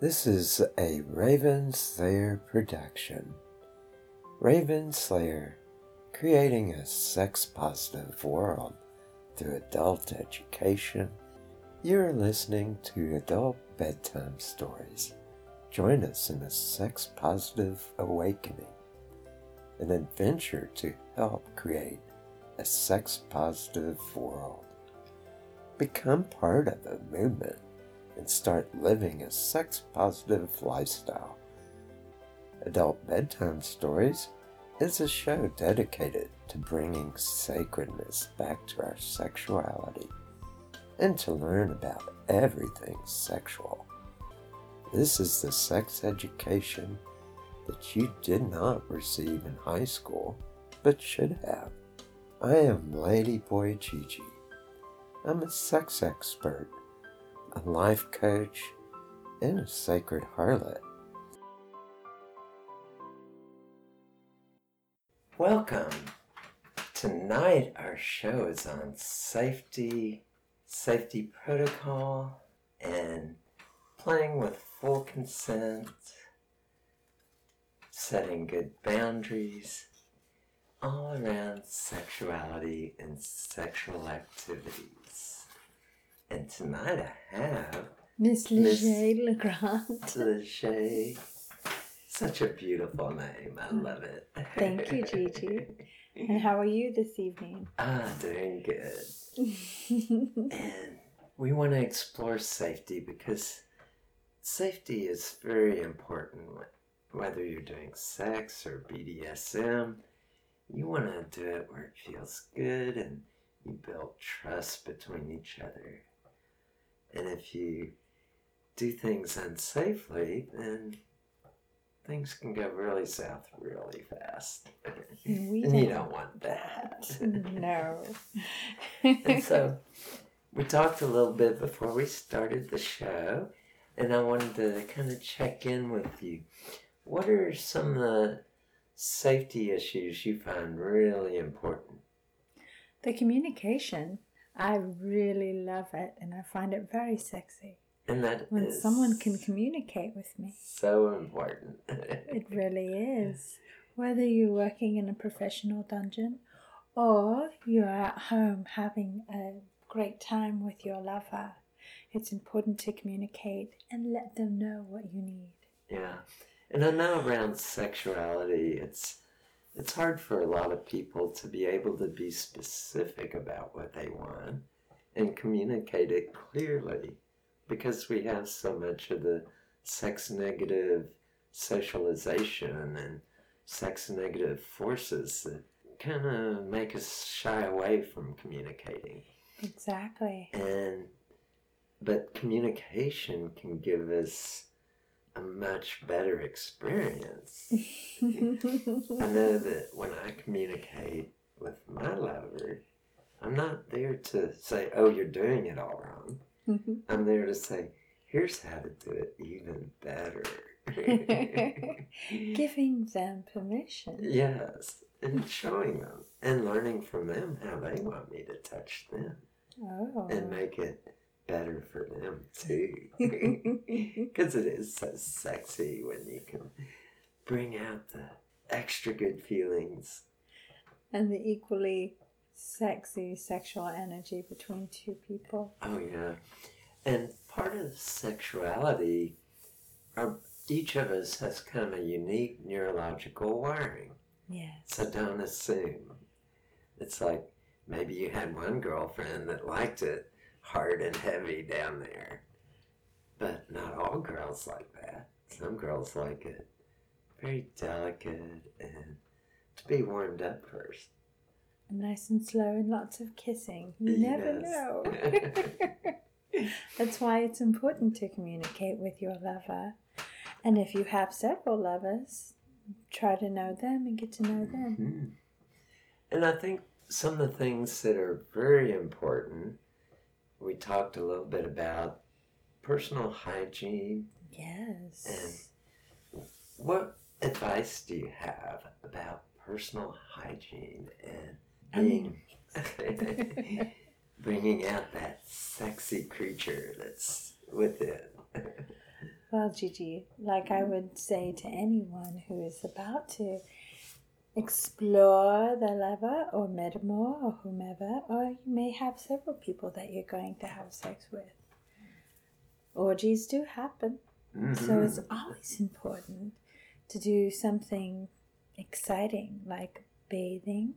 This is a Raven Slayer production. Raven Slayer, creating a sex positive world through adult education. You're listening to Adult Bedtime Stories. Join us in a sex positive awakening, an adventure to help create a sex positive world. Become part of the movement and start living a sex positive lifestyle. Adult Bedtime Stories is a show dedicated to bringing sacredness back to our sexuality and to learn about everything sexual. This is the sex education that you did not receive in high school but should have. I am Lady Boy Gigi. I'm a sex expert a life coach, and a sacred harlot. Welcome. Tonight our show is on safety, safety protocol, and playing with full consent, setting good boundaries, all around sexuality and sexual activities. And tonight I have Miss Leger Legrand. Leger. Such a beautiful name. I love it. Thank you, Gigi. And how are you this evening? Ah, doing good. and we want to explore safety because safety is very important. Whether you're doing sex or BDSM, you want to do it where it feels good and you build trust between each other. And if you do things unsafely, then things can go really south really fast. We and you don't want that. No. and so we talked a little bit before we started the show, and I wanted to kind of check in with you. What are some of the safety issues you find really important? The communication. I really love it and I find it very sexy. And that when someone can communicate with me. So important. it really is. Whether you're working in a professional dungeon or you're at home having a great time with your lover, it's important to communicate and let them know what you need. Yeah. And I know around sexuality, it's it's hard for a lot of people to be able to be specific about what they want and communicate it clearly because we have so much of the sex negative socialization and sex negative forces that kind of make us shy away from communicating. Exactly. And but communication can give us a much better experience. I know that when I communicate with my lover, I'm not there to say, oh, you're doing it all wrong. I'm there to say, here's how to do it even better. Giving them permission. Yes, and showing them and learning from them how they want me to touch them. Oh. And make it better for them too. Because it is so sexy when you can bring out the extra good feelings. And the equally sexy sexual energy between two people. Oh, yeah. And part of sexuality, our, each of us has kind of a unique neurological wiring. Yes. So don't assume. It's like maybe you had one girlfriend that liked it hard and heavy down there. But not all girls like that. Some girls like it very delicate and to be warmed up first. Nice and slow and lots of kissing. You never know. That's why it's important to communicate with your lover. And if you have several lovers, try to know them and get to know them. Mm-hmm. And I think some of the things that are very important we talked a little bit about personal hygiene. Yes. And what advice do you have about personal hygiene and um, being bringing out that sexy creature that's within? Well, Gigi, like I would say to anyone who is about to explore the lover or metamour or whomever, or you may have several people that you're going to have sex with. Orgies do happen, so mm-hmm. it's always important to do something exciting like bathing.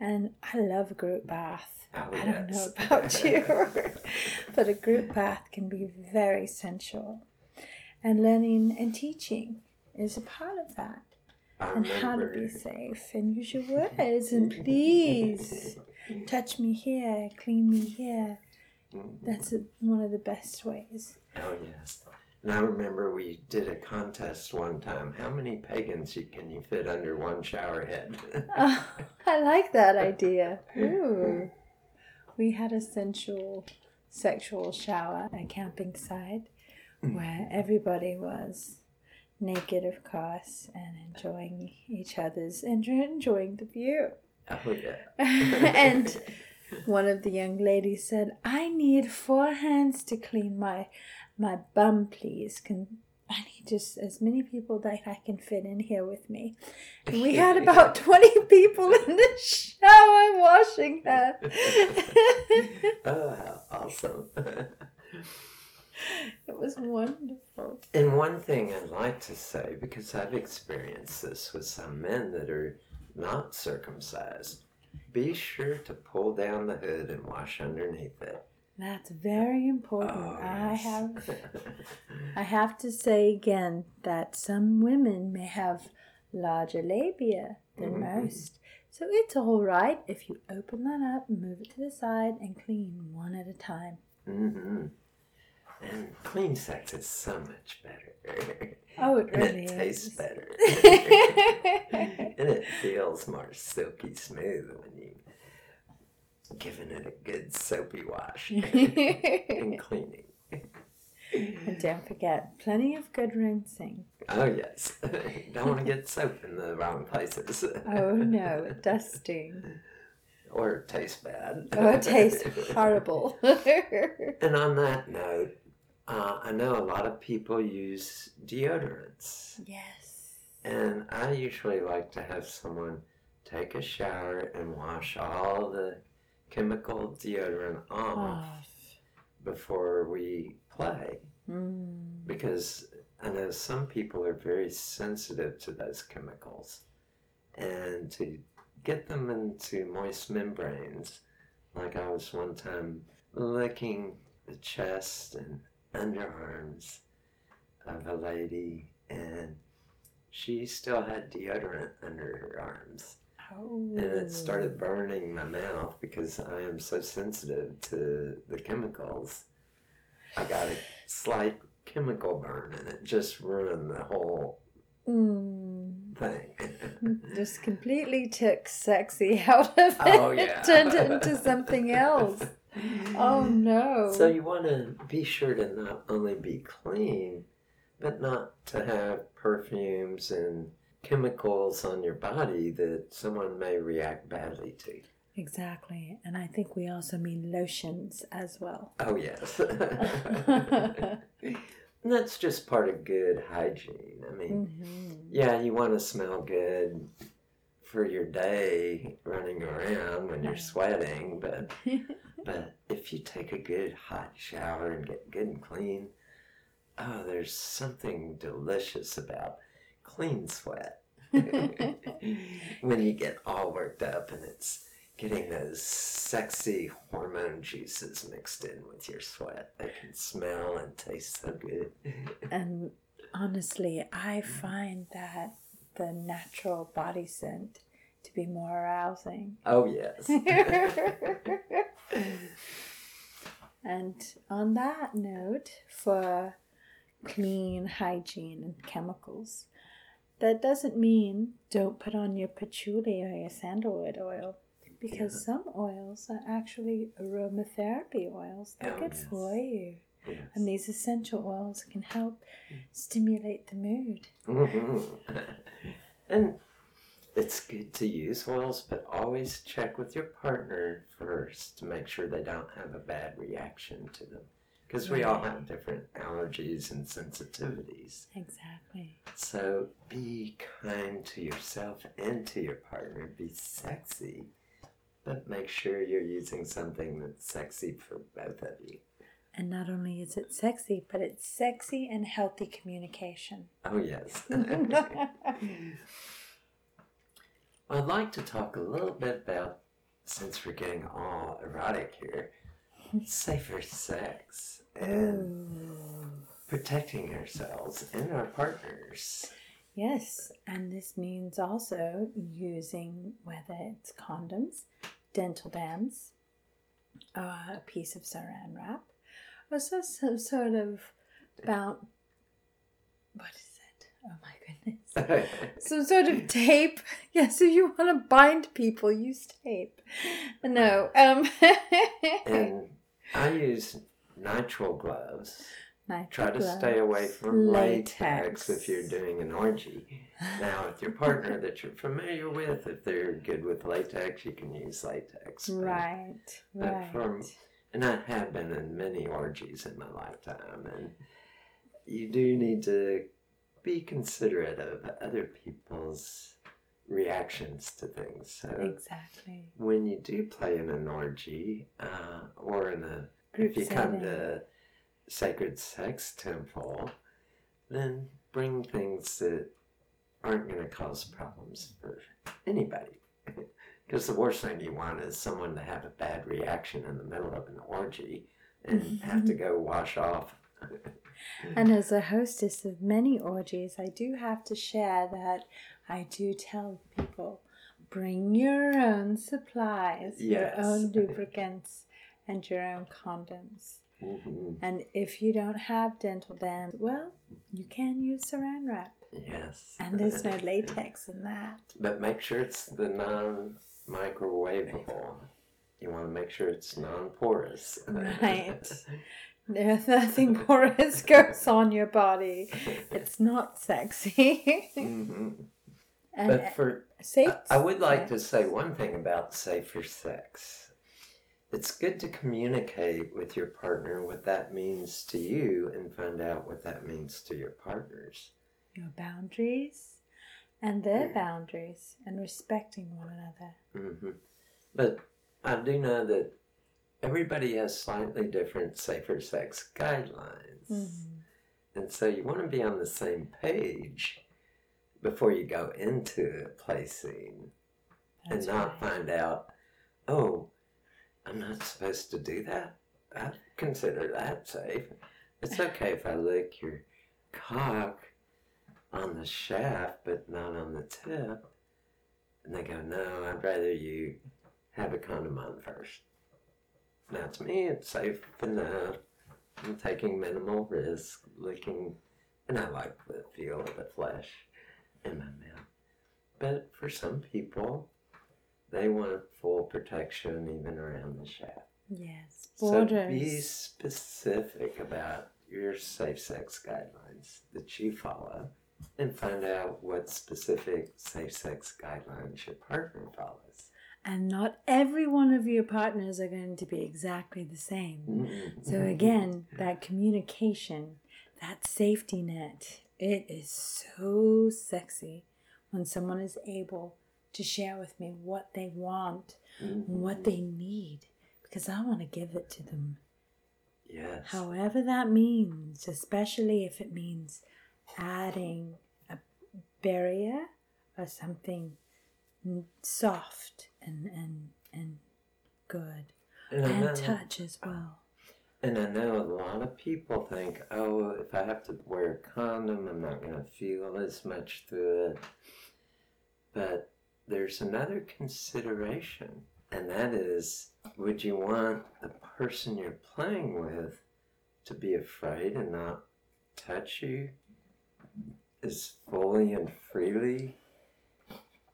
And I love a group bath. Oh, I don't know about you, but a group bath can be very sensual. And learning and teaching is a part of that. And how to be safe and use your words and please touch me here, clean me here. That's a, one of the best ways. Oh yes. And I remember we did a contest one time. How many pagans can you fit under one shower head? Oh, I like that idea. Ooh. We had a sensual sexual shower at camping site mm. where everybody was naked, of course, and enjoying each other's and enjoying the view. oh yeah. and one of the young ladies said, "I need four hands to clean my my bum, please. Can I need just as many people that I can fit in here with me?" And we had about twenty people in the shower washing her. oh, how awesome. it was wonderful. and one thing I'd like to say, because I've experienced this with some men that are not circumcised, be sure to pull down the hood and wash underneath it. That's very important. Oh, I yes. have I have to say again that some women may have larger labia than Mhm. most. So it's all right if you open that up, move it to the side, and clean one at a time. hmm And clean sex is so much better. Oh, it and really it tastes is. better. and it feels more silky smooth when you are giving it a good soapy wash and cleaning. and don't forget, plenty of good rinsing. Oh yes. Don't want to get soap in the wrong places. Oh no, dusting. or it tastes bad. Oh, it tastes horrible. And on that note, uh, I know a lot of people use deodorants. yes. And I usually like to have someone take a shower and wash all the chemical deodorant off before we play. Mm. Because I know some people are very sensitive to those chemicals. And to get them into moist membranes, like I was one time licking the chest and underarms of a lady, and she still had deodorant under her arms. Oh. And it started burning my mouth because I am so sensitive to the chemicals. I got a slight chemical burn and it just ruined the whole Mm. thing. Just completely took sexy out of it. Oh, yeah. Turned it into something else. Oh no. So you want to be sure to not only be clean, but not to have perfumes and chemicals on your body that someone may react badly to. Exactly. And I think we also mean lotions as well. Oh, yes. And that's just part of good hygiene. I mean, hmm yeah, you want to smell good for your day running around when you're sweating, but but if you take a good hot shower and get good and clean, oh, there's something delicious about clean sweat. when you get all worked up and it's getting those sexy hormone juices mixed in with your sweat. They can smell and taste so good. And honestly, I find that the natural body scent to be more arousing. oh, yes. and on that note, for clean hygiene and chemicals, that doesn't mean don't put on your patchouli or your sandalwood oil because some oils are actually aromatherapy oils. They're Oh, good yes. for you. yes. And these essential oils can help mm. stimulate the mood. And it's good to use oils, but always check with your partner first to make sure they don't have a bad reaction to them. because we all have different allergies and sensitivities. Exactly. So be kind to yourself and to your partner. Be sexy, but make sure you're using something that's sexy for both of you. And not only is it sexy, but it's sexy and healthy communication. Oh, yes. I'd like to talk a little bit about, since we're getting all erotic here, safer sex and protecting ourselves and our partners. Yes, and this means also using whether it's condoms, dental dams, uh, a piece of saran wrap, or so, some sort of about What is it? Oh my goodness. Some sort of tape. Yes, if you want to bind people, use tape. No. Um. and I use nitrile gloves. Nitrile Try to gloves, stay away from latex. latex. if you're doing an orgy. Now, with your partner that you're familiar with, if they're good with latex, you can use latex. Right. but Right. from- And I have been in many orgies in my lifetime, and you do need to be considerate of other people's reactions to things. So Exactly. when you do play in an orgy uh, or in a Group if you come to sacred sex temple, then bring things that aren't going to cause problems for anybody. Because the worst thing you want is someone to have a bad reaction in the middle of an orgy and have to go wash off. And as a hostess of many orgies, I do have to share that I do tell people bring your own supplies, your own lubricants, and your own condoms. Mhm. And if you don't have dental dams, well, you can use saran wrap. Yes. And there's no latex in that. But make sure it's the non microwavable. You want to make sure it's non porous. Right. There's nothing porous goes on your body. It's not sexy. hmm But for safe. I I would like to say one thing about safer sex. It's good to communicate with your partner what that means to you and find out what that means to your partners. your boundaries and their boundaries and respecting one another. hmm But I do know that everybody has slightly different safer sex guidelines. Mhm. And so you want to be on the same page before you go into a play scene. That's and not right. find out, oh, I'm not supposed to do that. I consider that safe. It's okay if I lick your cock on the shaft, but not on the tip. And they go, no, I'd rather you have a condom on first. Now, to me, it's safe enough. I'm taking minimal risk, licking, and I like the feel of the flesh in my mouth. But for some people, they want full protection even around the shaft. Yes, So be specific about your safe sex guidelines that you follow and find out what specific safe sex guidelines your partner follows. And not every one of your partners are going to be exactly the same. Mm-hmm. So, again, that communication, that safety net, it is so sexy when someone is able to share with me what they want and what they need because I want to give it to them. Yes. However, that means, especially if it means adding a barrier or something soft and, and, and good, and, I know, and touch as well. and I know a lot of people think, oh, if I have to wear a condom, I'm not going to feel as much through it. But there's another consideration, and that is would you want the person you're playing with to be afraid and not touch you as fully and freely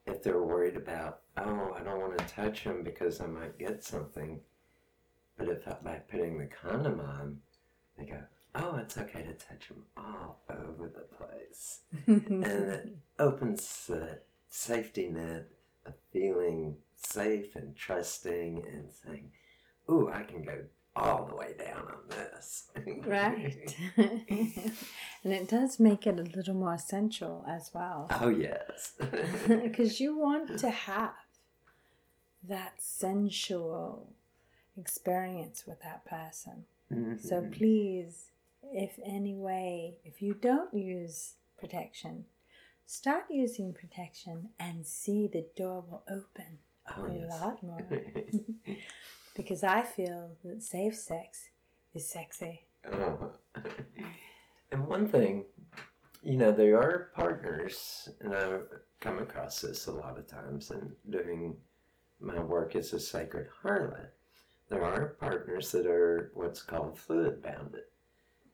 if they're worried about, oh, I don't want to touch him because I might get something. But if I, by putting the condom on, they go, oh, it's okay to touch him all over the place. and it opens the safety net of feeling safe and trusting and saying, ooh, I can go all the way down on this. Right. and it does make it a little more sensual as well. oh, yes. Because you want to have that sensual experience with that person. So Mhm. please, if any way, if you don't use protection, start using protection and see the door will open Oh, a yes. lot more. because I feel that safe sex is sexy. Uh, and one thing, you know, there are partners, and I've come across this a lot of times in doing my work as a sacred harlot. There are partners that are what's called fluid bounded.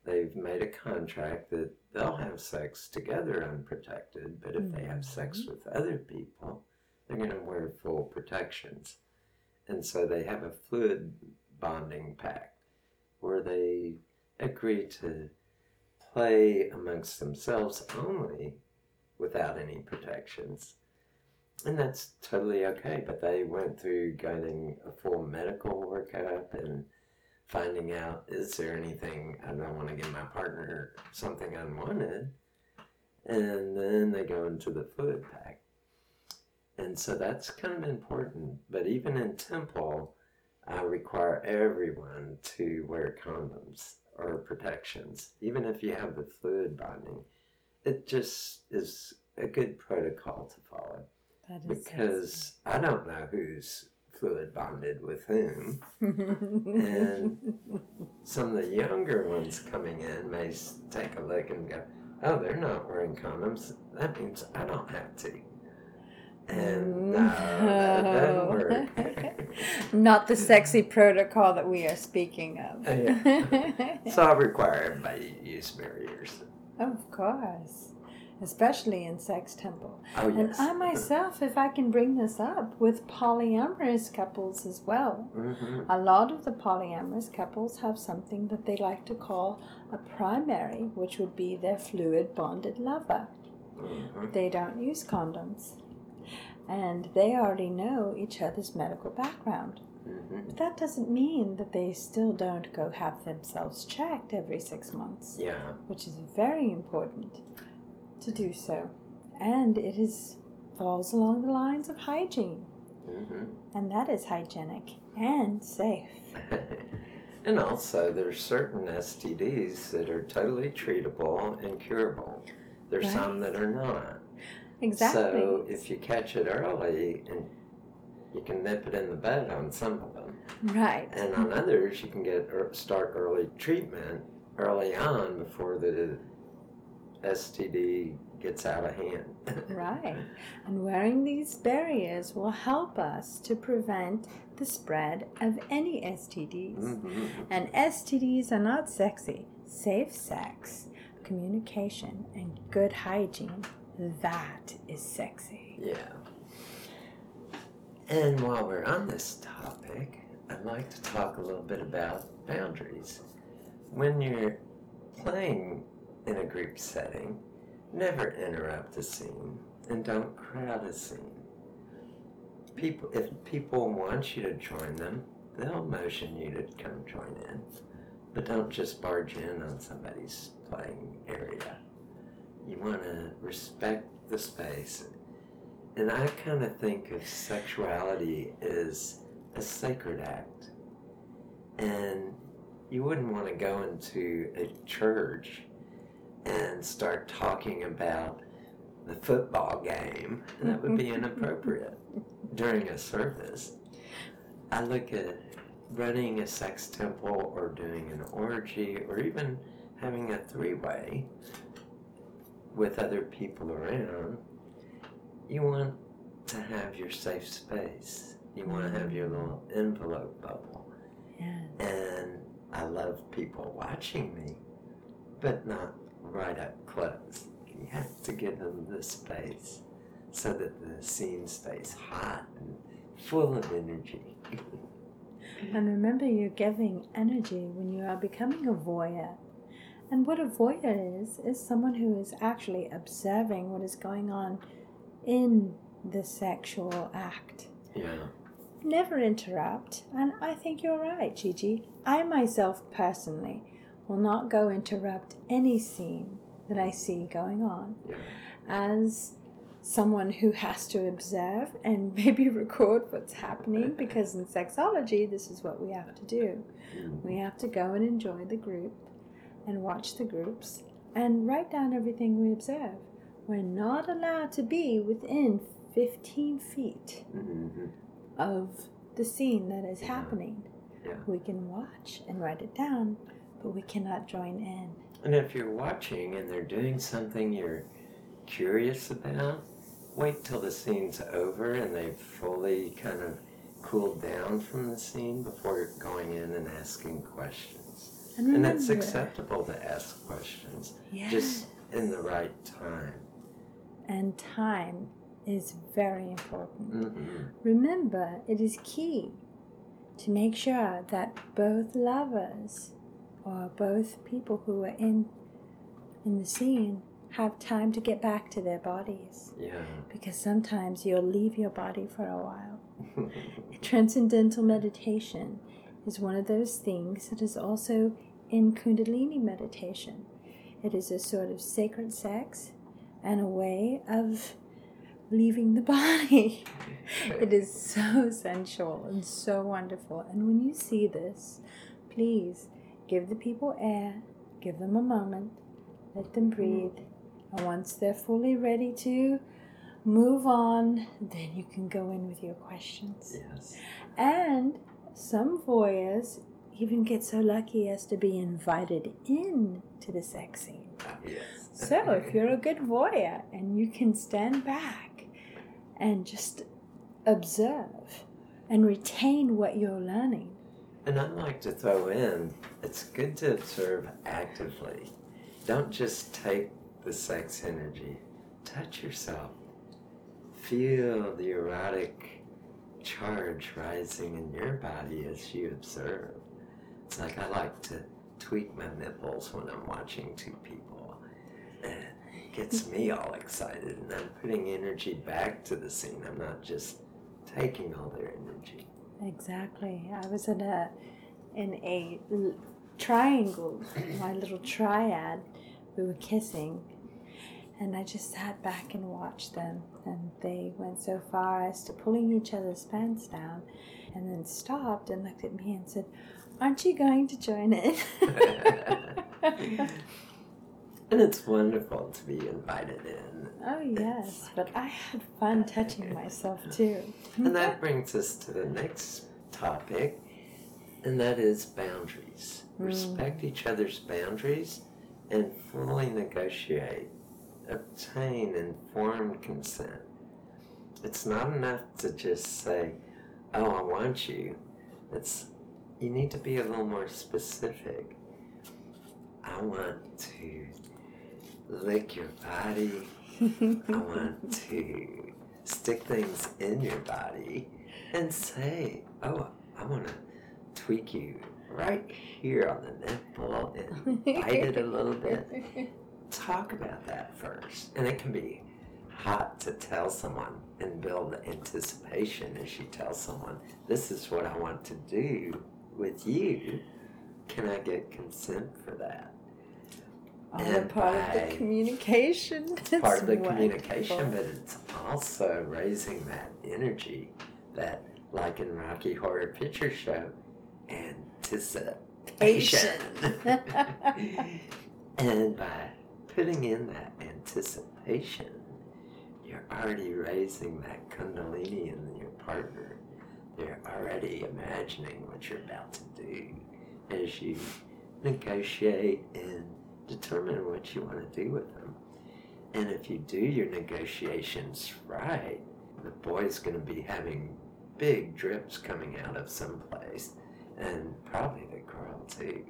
They've made a contract that they'll have sex together unprotected, but if they have sex mm-hmm. with other people, they're going to wear full protections. And so they have a fluid bonding pact where they agree to play amongst themselves only without any protections. And that's totally okay, but they went through getting a full medical workup and finding out is there anything I don't want to give my partner something unwanted. And then they go into the fluid pack. And so that's kind of important. But even in temple, I require everyone to wear condoms or protections, even if you have the fluid bonding. It just is a good protocol to follow because I don't know who's fluid bonded with whom. and- Some of the younger ones coming in may take a look and go, "Oh, they're not wearing condoms. That means I don't have to." And uh, no, that doesn't work. Not the sexy protocol that we are speaking of. Oh, so I require everybody to use barriers. of course. Especially in sex temple. Oh And. I myself, if I can bring this up, with polyamorous couples as well. hmm A lot of the polyamorous couples have something that they like to call a primary, which would be their fluid bonded lover. hmm They don't use condoms. And they already know each other's medical background. hmm But that doesn't mean that they still don't go have themselves checked every six months, Yeah. which is very important to do so. And it is falls along the lines of hygiene, hmm and that is hygienic and safe. and also, there's certain STDs that are totally treatable and curable. There's Right. some that are not. Exactly. So if you catch it early, and you can nip it in the bud on some of them, right. and on others you can get start early treatment early on before the STD gets out of hand. Right. And wearing these barriers will help us to prevent the spread of any STDs. Mhm. And STDs are not sexy. Safe sex, communication, and good hygiene, that is sexy. Yeah. And while we're on this topic, I'd like to talk a little bit about boundaries. When you're playing in a group setting, never interrupt a scene and don't crowd a scene. People, if people want you to join them, they'll motion you to come join in, but don't just barge in on somebody's playing area. You want to respect the space and I kind of think of sexuality as a sacred act. And you wouldn't want to go into a church and start talking about the football game. That would be inappropriate during a service. I look at running a sex temple or doing an orgy or even having a three way with other people around you want to have your safe space. You want to have mm-hmm. your little envelope bubble. Yeah. And I love people watching me, but not right up close. You have to give them the space so that the scene stays hot and full of energy. And remember, you're giving energy when you are becoming a voyeur. And what a voyeur is, is someone who is actually observing what is going on in the sexual act. yeah. never interrupt. And I think you're right, Gigi. I myself personally will not go interrupt any scene that I see going on. Yeah. As someone who has to observe and maybe record what's happening because in sexology this is what we have to do. Mm. We have to go and enjoy the group and watch the groups and write down everything we observe. We're not allowed to be within 15 feet Mhm. of the scene that is happening. Yeah. We can watch and write it down, but we cannot join in. And if you're watching and they're doing something you're curious about, wait till the scene's over and they've fully kind of cooled down from the scene before going in and asking questions. And, remember, And it's acceptable to ask questions, just in the right time. and time is very important. hmm Remember, it is key to make sure that both lovers or both people who are in in the scene have time to get back to their bodies Yeah. because sometimes you'll leave your body for a while. Transcendental meditation is one of those things that is also in Kundalini meditation. It is a sort of sacred sex and a way of leaving the body. It is so sensual and so wonderful. And when you see this, please give the people air, give them a moment, let them breathe. And once they're fully ready to move on, then you can go in with your questions. yes. And some voyeurs even get so lucky as to be invited in to the sex scene. Yes. So if you're a good voyeur and you can stand back and just observe and retain what you're learning. And I'd like to throw in, it's good to observe actively. Don't just take the sex energy. Touch yourself. Feel the erotic charge rising in your body as you observe. It's like I like to tweak my nipples when I'm watching two people. And it gets me all excited, and I'm putting energy back to the scene. I'm not just taking all their energy. Exactly. I was in a in a triangle, my little triad. We were kissing, and I just sat back and watched them. And they went so far as to pulling each other's pants down, and then stopped and looked at me and said, "Aren't you going to join in?" And it's wonderful to be invited in. oh yes, but I had fun touching myself too. And that brings us to the next topic, and that is boundaries. Hmm. Respect each other's boundaries and fully negotiate. Obtain informed consent. It's not enough to just say, Oh, I want you. It's you need to be a little more specific. I want to lick your body. I want to stick things in your body and say, oh, I want to tweak you right here on the nipple and bite it a little bit. Talk about that first. And it can be hot to tell someone and build the anticipation as you tell someone, this is what I want to do with you. Can I get consent for that? And part of the communication. It's part of the It's communication, but it's also raising that energy that, like in Rocky Horror Picture Show, anticipation. and by putting in that anticipation, you're already raising that kundalini in your partner. They're already imagining what you're about to do as you negotiate and determine what you want to do with them. And if you do your negotiations right, the boy's going to be having big drips coming out of some place, and probably the girl too,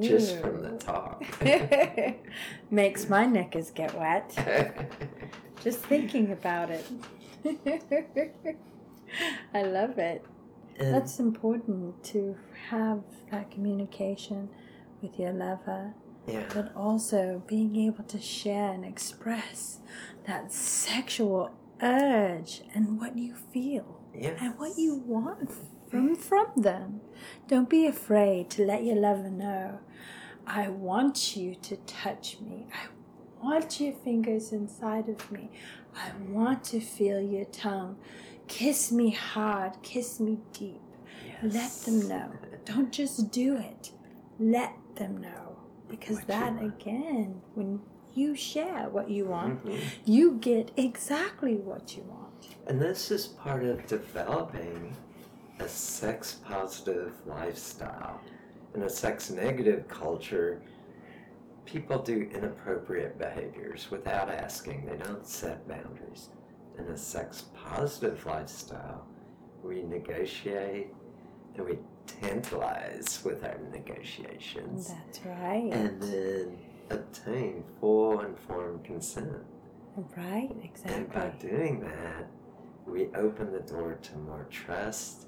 just from the talk. Makes my knickers get wet. Just thinking about it. I love it. and That's important to have that communication with your lover, yeah, but also being able to share and express that sexual urge and what you feel. Yes. and what you want from from them. Don't be afraid to let your lover know. I want you to touch me. I want your fingers inside of me. I want to feel your tongue. Kiss me hard, kiss me deep. Let them know. Don't just do it. Let them know. Because that again, when you share what you want, Mhm. you get exactly what you want. And this is part of developing a sex positive lifestyle. In a sex negative culture, people do inappropriate behaviors without asking, they don't set boundaries. In a sex positive lifestyle, we negotiate and we tantalize with our negotiations That's right. and then obtain full informed consent. right, exactly. And by doing that, we open the door to more trust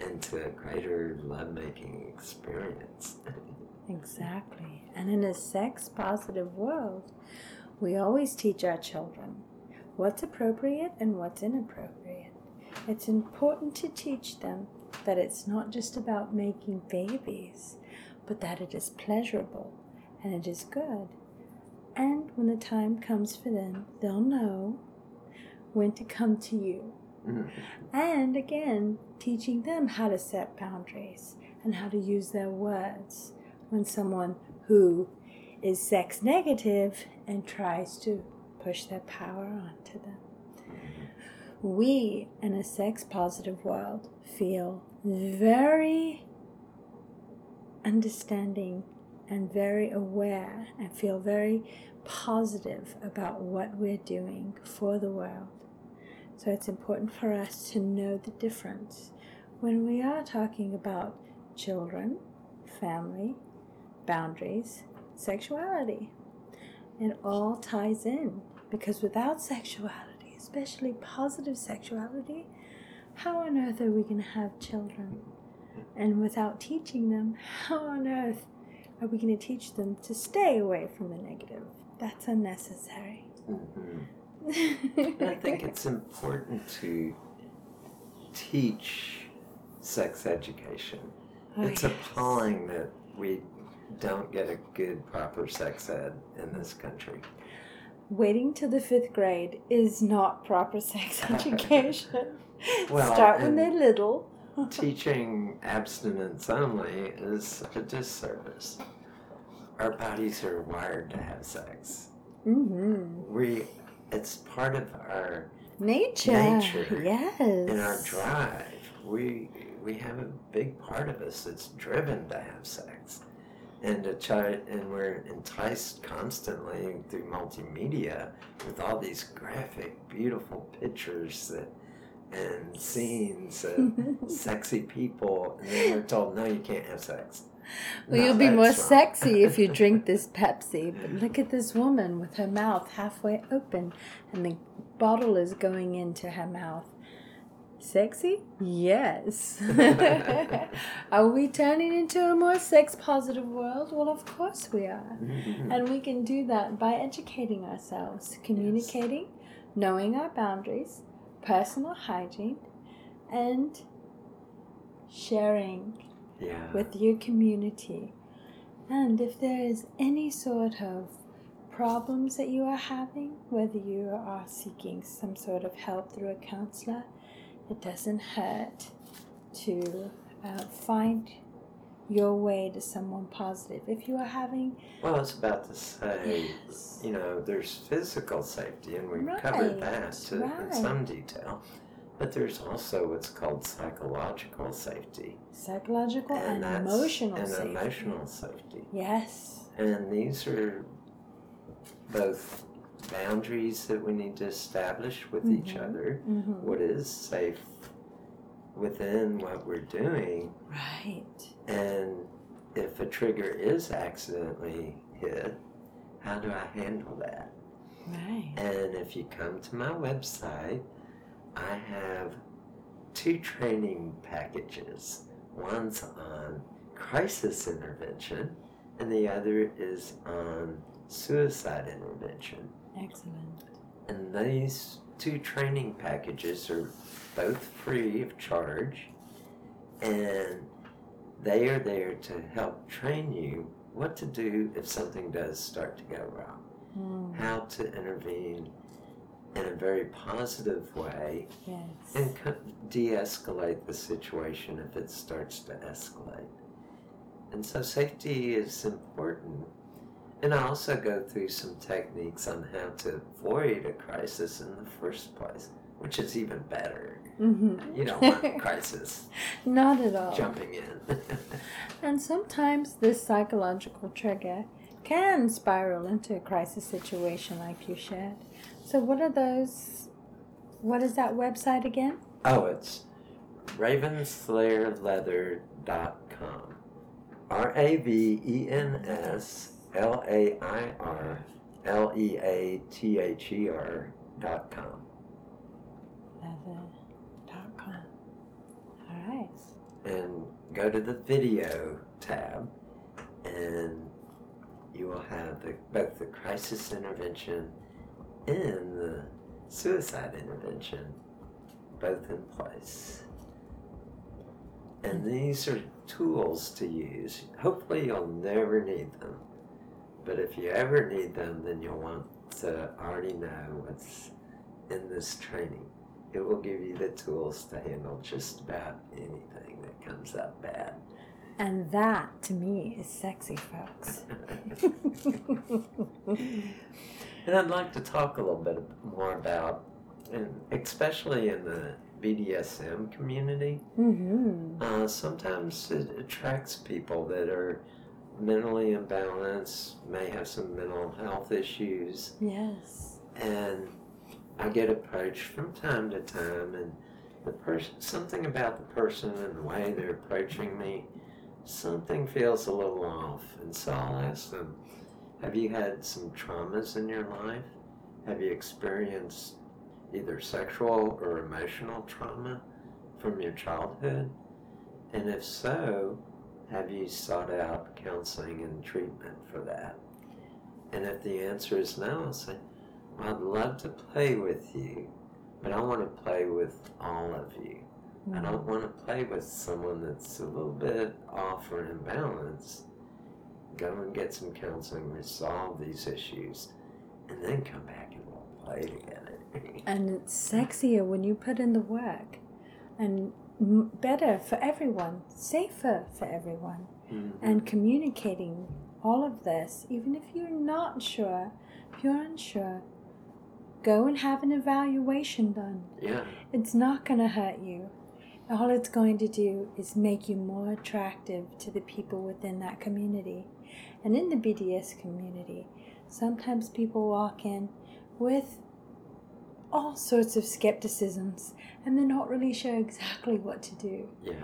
and to a greater lovemaking experience. Exactly. And in a sex positive world, we always teach our children what's appropriate and what's inappropriate. It's important to teach them that it's not just about making babies, but that it is pleasurable and it is good. And when the time comes for them, they'll know when to come to you. Mhm. And again, teaching them how to set boundaries and how to use their words when someone who is sex negative and tries to push their power onto them. We, in a sex positive world, feel very understanding and very aware and feel very positive about what we're doing for the world. So it's important for us to know the difference when we are talking about children, family, boundaries, sexuality. It all ties in because without sexuality, especially positive sexuality, how on earth are we going to have children? And without teaching them, how on earth are we going to teach them to stay away from the negative? That's unnecessary. Mhm. I think it's important to teach sex education. Oh, it's yes. appalling that we don't get a good, proper sex ed in this country. Waiting till the fifth grade is not proper sex education. Well, Start when they're little. Teaching abstinence only is a disservice. Our bodies are wired to have sex. Mm-hmm. We, it's part of our Nature. Nature. Yes. in our drive. We we have a big part of us that's driven to have sex, and to try, and we're enticed constantly through multimedia with all these graphic, beautiful pictures that and scenes of sexy people, and then we're told, no, you can't have sex. Well, No, you'll be more wrong. sexy if you drink this Pepsi. But look at this woman with her mouth halfway open and the bottle is going into her mouth. Sexy? Yes. are we turning into a more sex positive world? Well, of course we are. And we can do that by educating ourselves, communicating, knowing our boundaries, personal hygiene, and sharing yeah. with your community. And if there is any sort of problems that you are having, whether you are seeking some sort of help through a counselor, it doesn't hurt to uh, find your way to someone positive. If you are having, Well, I was about to say, yes, you know, there's physical safety, and we've covered that Right, in some detail. But there's also what's called psychological safety psychological and, that's- emotional and safety. emotional safety. Yes. And these are both boundaries that we need to establish with each Mhm. other. hmm What is safe within what we're doing, Right. and if a trigger is accidentally hit, how do I handle that? Right. And if you come to my website, I have two training packages. One's on crisis intervention, and the other is on suicide intervention. Excellent. And these two training packages are both free of charge, and they are there to help train you what to do if something does start to go wrong, Mm, how to intervene in a very positive way yes. and co- de-escalate the situation if it starts to escalate. And so safety is important. And I also go through some techniques on how to avoid a crisis in the first place, which is even better. Mhm. You don't want a crisis Not at all. jumping in. And sometimes this psychological trigger can spiral into a crisis situation like you shared. So, what are those? What is that website again? oh, it's ravenslairleather.com. R A V E N S L A I R L E A T H E R dot com. Leather.com. All right. And go to the video tab, and you will have the, both the crisis intervention and the suicide intervention both in place. And these are tools to use. Hopefully, you'll never need them. But if you ever need them, then you'll want to already know what's in this training. It will give you the tools to handle just about anything that comes up bad. And that, to me, is sexy, folks. And I'd like to talk a little bit more about, and especially in the BDSM community, mm-hmm. uh, sometimes it attracts people that are mentally imbalanced, may have some mental health issues, Yes. and I get approached from time to time, and the person, something about the person and the way they're approaching me, something feels a little off, and so I'll ask them, "Have you had some traumas in your life? Have you experienced either sexual or emotional trauma from your childhood? And if so, have you sought out counseling and treatment for that?" And if the answer is no, I'll say, well, I'd love to play with you, but I want to play with all of you. I don't mm-hmm. want to play with someone that's a little bit off or imbalanced. Go and get some counseling, resolve these issues, and then come back and we'll play together. And it's sexier when you put in the work, and better for everyone, safer for everyone. Mhm. And communicating all of this, even if you're not sure, if you're unsure, go and have an evaluation done. yeah, It's not going to hurt you. All it's going to do is make you more attractive to the people within that community. And in the BDS community, sometimes people walk in with all sorts of skepticisms and they're not really sure exactly what to do. yeah.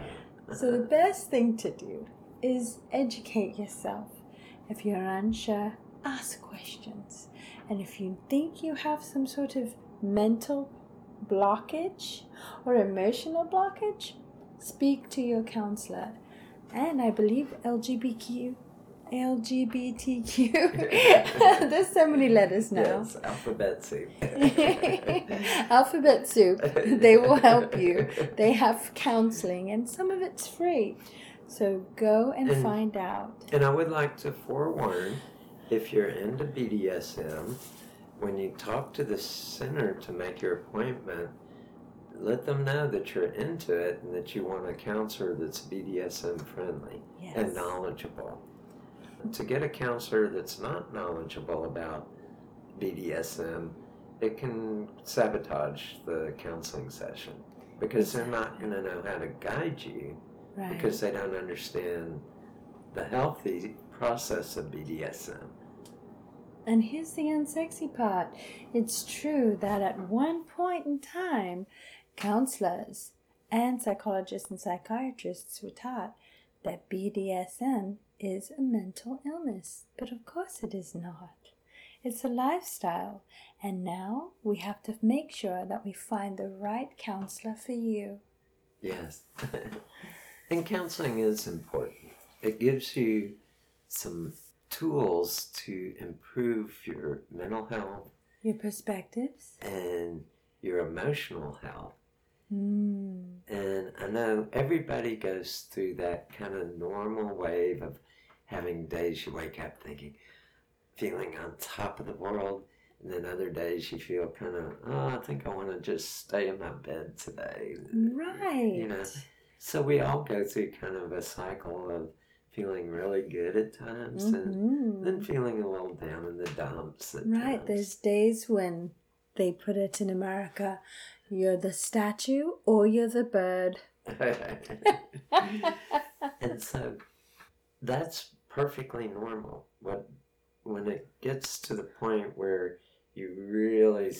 So, the best thing to do is educate yourself. If you're unsure, ask questions. And if you think you have some sort of mental blockage or emotional blockage, speak to your counselor. And I believe LGBTQ. LGBTQ. There's so many letters now. Yes, alphabet soup. Alphabet Soup. They will help you. They have counseling, and some of it's free. So go and, And- find out. And I would like to forewarn if you're into BDSM, when you talk to the center to make your appointment, let them know that you're into it and that you want a counselor that's BDSM friendly Yes. and knowledgeable. To get a counselor that's not knowledgeable about BDSM, it can sabotage the counseling session because they're not going to know how to guide you right. because they don't understand the healthy process of BDSM. And here's the unsexy part. It's true that at one point in time, counselors and psychologists and psychiatrists were taught that BDSM is a mental illness. But of course it is not. It's a lifestyle. And now we have to make sure that we find the right counselor for you. Yes. and counseling is important. It gives you some tools to improve your mental health Your perspectives? and your emotional health. Mm. And I know everybody goes through that kind of normal wave of having days you wake up thinking, feeling on top of the world. And then other days you feel kind of, oh, I think I want to just stay in my bed today. Right. You know, so we all go through kind of a cycle of feeling really good at times and Mhm. then feeling a little down in the dumps at Right. times. There's days when they put it in America you're the statue or you're the bird. and so that's perfectly normal. What when it gets to the point where you really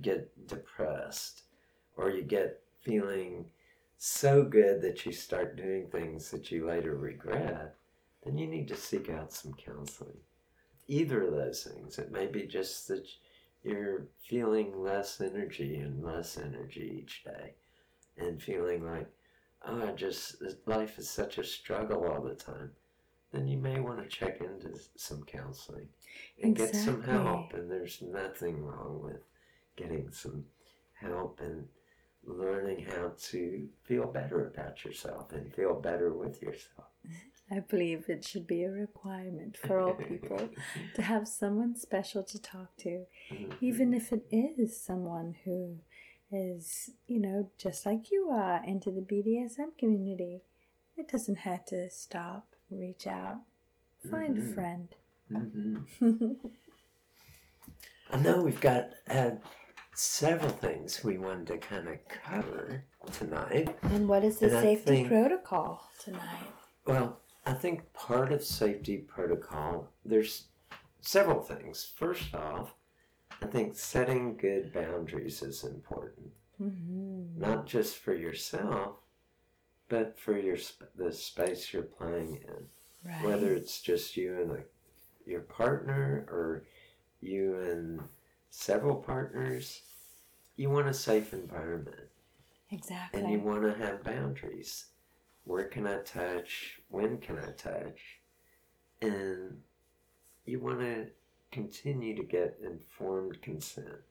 get depressed or you get feeling so good that you start doing things that you later regret, then you need to seek out some counseling. Either of those things. It may be just that you're feeling less energy and less energy each day and feeling like oh, I just life is such a struggle all the time, then you may want to check into some counseling and get some help. And there's nothing wrong with getting some help and learning how to feel better about yourself and feel better with yourself. I believe it should be a requirement for all people to have someone special to talk to, Mhm. even if it is someone who is, you know, just like you are into the BDSM community. It doesn't hurt to stop, reach out, find Mhm. a friend. Mhm. I know we've got uh, several things we wanted to kind of cover tonight. and what is the And safety think- protocol tonight? Well, I think part of safety protocol, there's several things. First off, I think setting good boundaries is important, Mm-hmm. not just for yourself, but for your sp- the space you're playing in. Right. Whether it's just you and a, your partner or you and several partners, you want a safe environment. exactly. And you want to have boundaries. Where can I touch? When can I touch? And you want to continue to get informed consent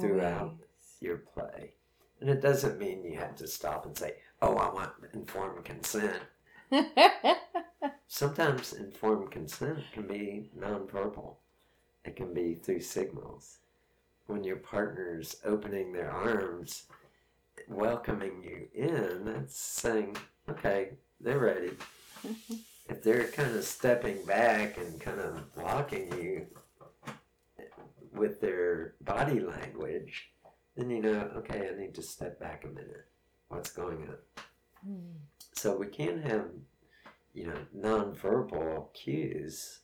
throughout. Always. your play. And it doesn't mean you have to stop and say, Oh, I want informed consent. Sometimes informed consent can be nonverbal, it can be through signals. When your partner's opening their arms, welcoming you in, that's saying, okay, they're ready. if they're kind of stepping back and kind of blocking you with their body language, then you know, okay, I need to step back a minute. What's going on? Mm. So we can have, you know, nonverbal cues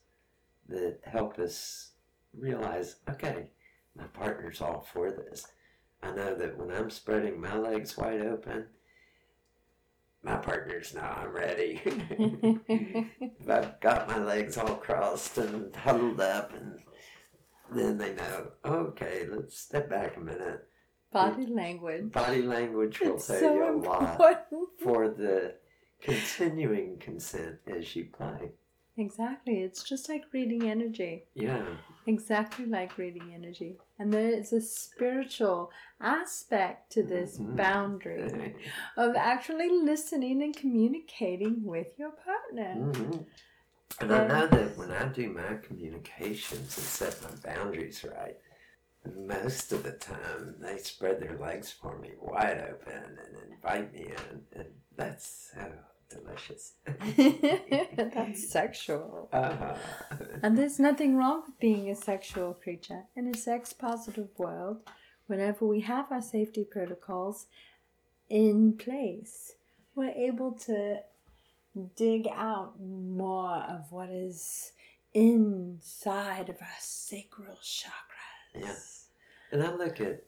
that help us realize, okay, my partner's all for this. I know that when I'm spreading my legs wide open, my partner's now I'm ready. I've got my legs all crossed and huddled up, and then they know, okay, let's step back a minute. Body language. Body language will It's tell so you a lot for the continuing consent as you play. Exactly. It's just like reading energy. Yeah. Exactly like reading energy. And there is a spiritual aspect to this Mhm. boundary of actually listening and communicating with your partner. Mhm. And I know that when I do my communications and set my boundaries right, most of the time they spread their legs for me wide open and invite me in, and that's so delicious. That's sexual. uh-huh. And there's nothing wrong with being a sexual creature. In a sex positive world, whenever we have our safety protocols in place, we're able to dig out more of what is inside of our sacral chakras. Yes. And I look at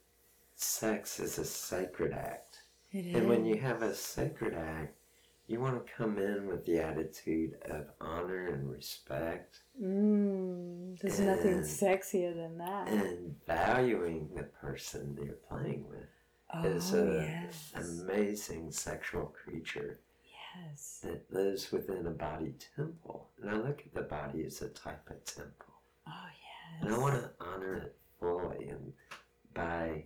sex as a sacred act. It is. And when you have a sacred act, you want to come in with the attitude of honor and respect Mm, there's nothing sexier than that. and valuing the person you're playing with. oh, is a yes. amazing sexual creature yes. that lives within a body temple. And I look at the body as a type of temple. Oh, yes. And I want to honor it fully and by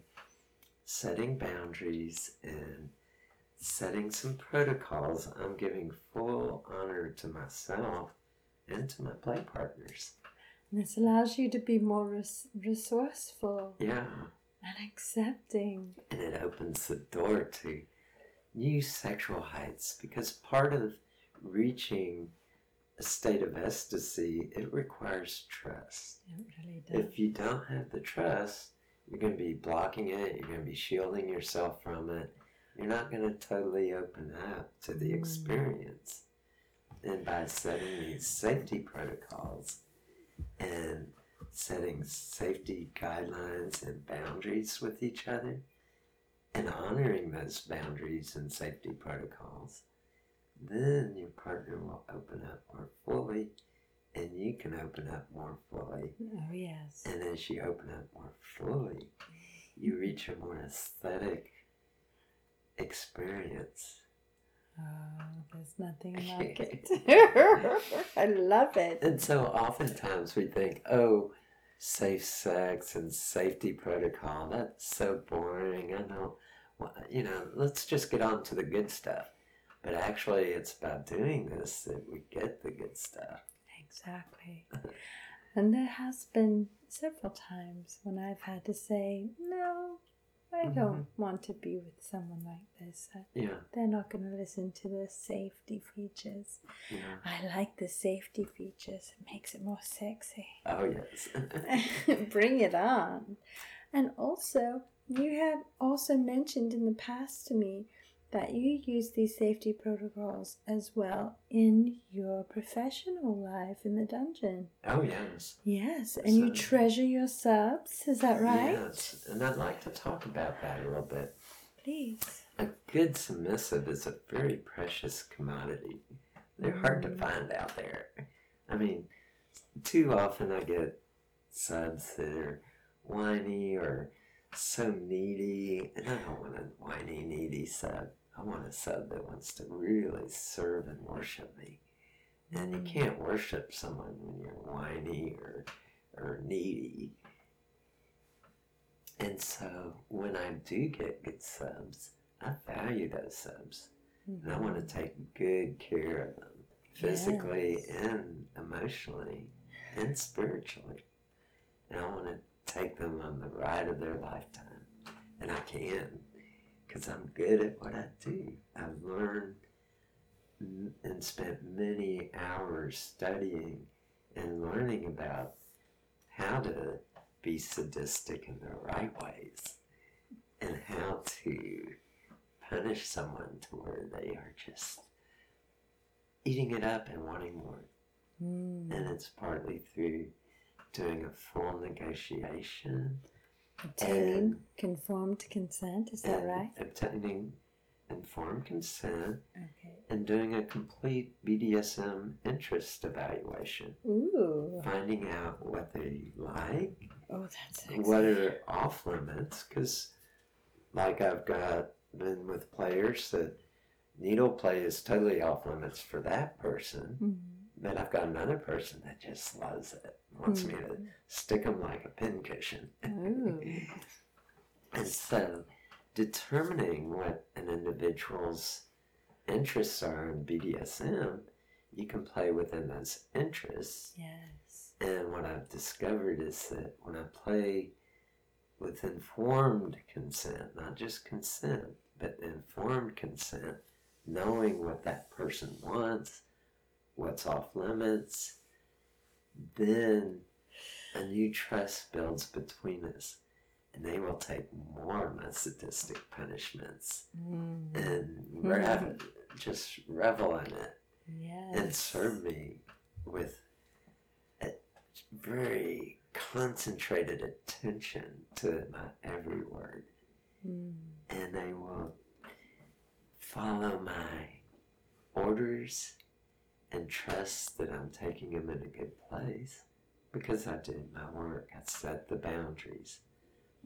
setting boundaries and setting some protocols, I'm giving full honor to myself and to my play partners. And this allows you to be more res- resourceful Yeah. and accepting. And it opens the door to new sexual heights because part of reaching a state of ecstasy, it requires trust. It really does. If you don't have the trust, you're going to be blocking it, you're going to be shielding yourself from it. You're not going to totally open up to the Mm. experience. And by setting these safety protocols and setting safety guidelines and boundaries with each other and honoring those boundaries and safety protocols, then your partner will open up more fully and you can open up more fully. oh, yes. And as you open up more fully, you reach a more aesthetic experience. Oh, there's nothing like it. I love it. And so oftentimes we think, oh, safe sex and safety protocol, that's so boring. I know, well, you know, let's just get on to the good stuff. But actually, it's about doing this that we get the good stuff. Exactly. And there has been several times when I've had to say, no, I don't mm-hmm. want to be with someone like this. Yeah, They're not going to listen to the safety features. yeah. I like the safety features. It makes it more sexy. Oh, yes. Bring it on. And also, you have also mentioned in the past to me that you use these safety protocols as well in your professional life in the dungeon. oh, yes. Yes, and you treasure your subs, is that right? Yes, and I'd like to talk about that a little bit. Please. A good submissive is a very precious commodity. They're hard to Mm. find out there. I mean, too often I get subs that are whiny or so needy, and I don't want a whiny, needy sub. I want a sub that wants to really serve and worship me. And you Mm. can't worship someone when you're whiny or, or needy. And so when I do get good subs, I value those subs. And I want to take good care of them, physically Yes. and emotionally and spiritually. And I want to take them on the ride of their lifetime. And I can, because I'm good at what I do. I've learned and spent many hours studying and learning about how to be sadistic in the right ways and how to punish someone to where they are just eating it up and wanting more. Mm. And it's partly through doing a full negotiation Obtaining conformed consent, is that right? obtaining informed consent Okay. and doing a complete BDSM interest evaluation. Ooh. Finding out what they like, Oh, that's what are off limits, because like I've got been with players that needle play is totally off limits for that person, Mhm. But I've got another person that just loves it, wants me to mm. stick them like a pincushion. And so, determining what an individual's interests are in BDSM, you can play within those interests. Yes. And what I've discovered is that when I play with informed consent, not just consent, but informed consent, knowing what that person wants, what's off limits, then a new trust builds between us. And they will take more of my sadistic punishments Mm. and rev- just revel in it Yes. and serve me with a very concentrated attention to my every word. Mm. And they will follow my orders and trust that I'm taking them in a good place because I did my work. I set the boundaries,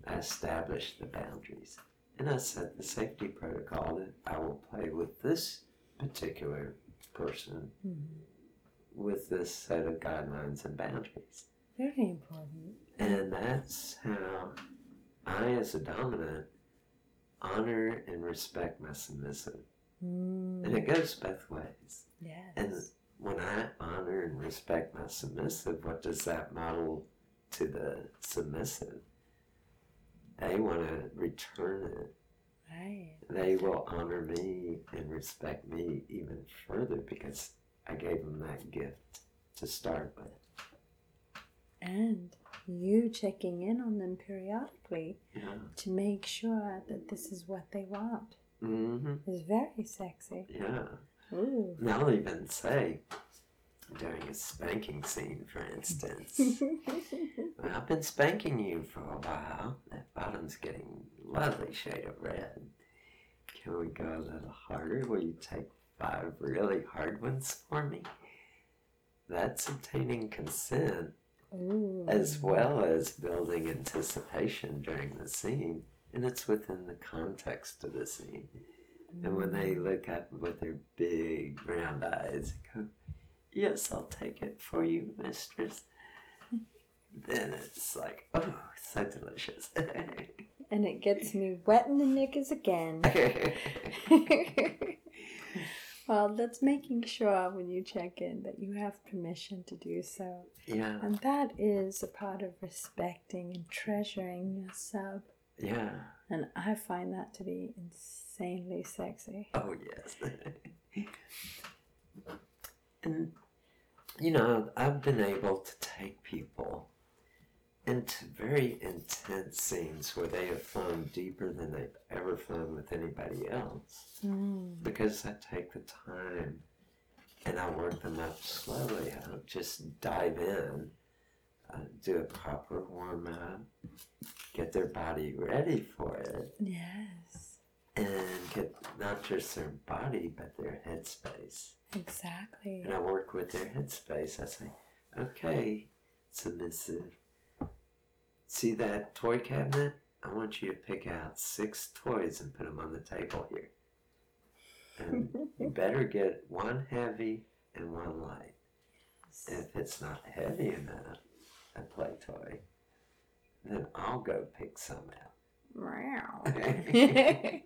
I established the boundaries, and I set the safety protocol that I will play with this particular person Mm. with this set of guidelines and boundaries. Very important. And that's how I, as a dominant, honor and respect my submissive. Mm. And it goes both ways. Yes. And when I honor and respect my submissive, what does that model to the submissive? They want to return it. right. They will honor me and respect me even further because I gave them that gift to start with. And you checking in on them periodically Yeah. to make sure that this is what they want hmm is very sexy. Yeah. Ooh. And I'll even say during a spanking scene, for instance, well, I've been spanking you for a while. That bottom's getting lovely shade of red. Can we go a little harder? Will you take five really hard ones for me? That's obtaining consent Ooh. as well as building anticipation during the scene, and it's within the context of the scene. And when they look up with their big round eyes, go, Yes, I'll take it for you, mistress. Then it's like, oh, so delicious. And it gets me wet in the knickers again. well, that's making sure when you check in that you have permission to do so. yeah, And that is a part of respecting and treasuring yourself. yeah. And I find that to be insanely sexy. Oh, yes. and, you know, I've been able to take people into very intense scenes where they have flown deeper than they've ever flown with anybody else. Mm. because I take the time and I work them up slowly. I don't just dive in, uh, do a proper warm up, get their body ready for it, Yes, and get not just their body but their headspace. exactly. And I work with their headspace. I say, okay, submissive. See that toy cabinet? I want you to pick out six toys and put them on the table here. And you better get one heavy and one light. If it's not heavy enough, a play toy, then I'll go pick some out.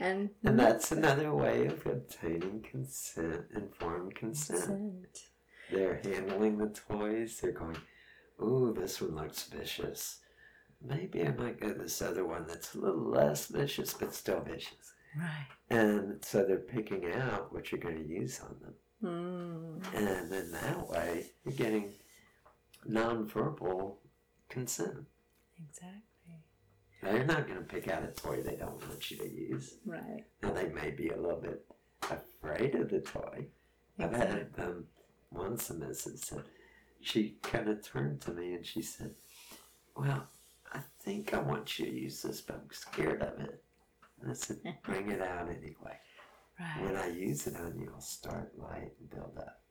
and and that's another way of obtaining consent, informed consent. consent. They're handling the toys. They're going, ooh, this one looks vicious. Maybe I might go this other one that's a little less vicious, but still vicious. Right. And so they're picking out what you're going to use on them. Mm. And then that way, you're getting nonverbal consent. Exactly. They're not going to pick out a toy they don't want you to use. Right. Now, they may be a little bit afraid of the toy. I've had them um, one submissive said, she kind of turned to me and she said, Well, I think I want you to use this, but I'm scared of it. And I said, Bring it out anyway. When I use it on you, I'll start light and build up.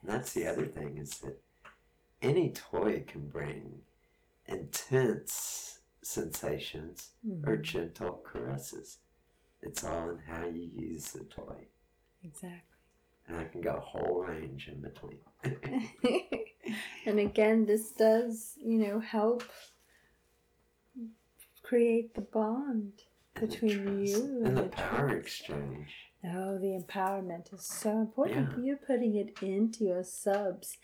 And that's the other thing is that any toy can bring intense sensations or Mhm. gentle caresses. It's all in how you use the toy. Exactly. And I can go a whole range in between. and again, this does, you know, help create the bond And the between trust you and the the power trust. exchange. Oh, the empowerment is so important. Yeah. You're putting it into your subs'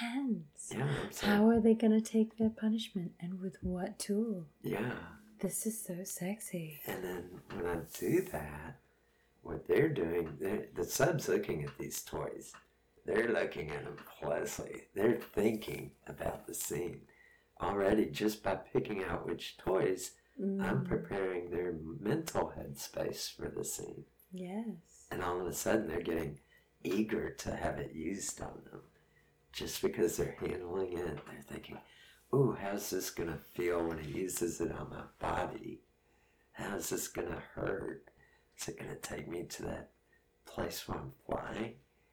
hands. Yeah, I'm How are they going to take their punishment and with what tool? yeah. This is so sexy. And then when I do that, what they're doing, they're, the sub's looking at these toys. They're looking at them closely. They're thinking about the scene already just by picking out which toys. I'm Mm, preparing their mental headspace for the scene. yes. And all of a sudden, they're getting eager to have it used on them. Just because they're handling it, they're thinking, ooh, how's this going to feel when he uses it on my body? How's this going to hurt? Is it going to take me to that place where I'm flying?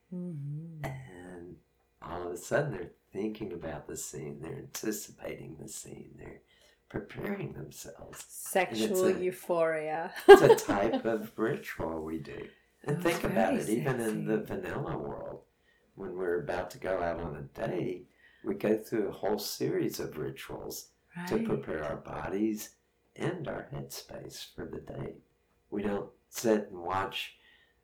hmm And all of a sudden, they're thinking about the scene. They're anticipating the scene. They're preparing themselves. Sexual a- euphoria. It's a type of ritual we do. And Oh, think about it, even in the vanilla world, when we're about to go out on a date, we go through a whole series of rituals to prepare our bodies and our headspace for the date. We don't sit and watch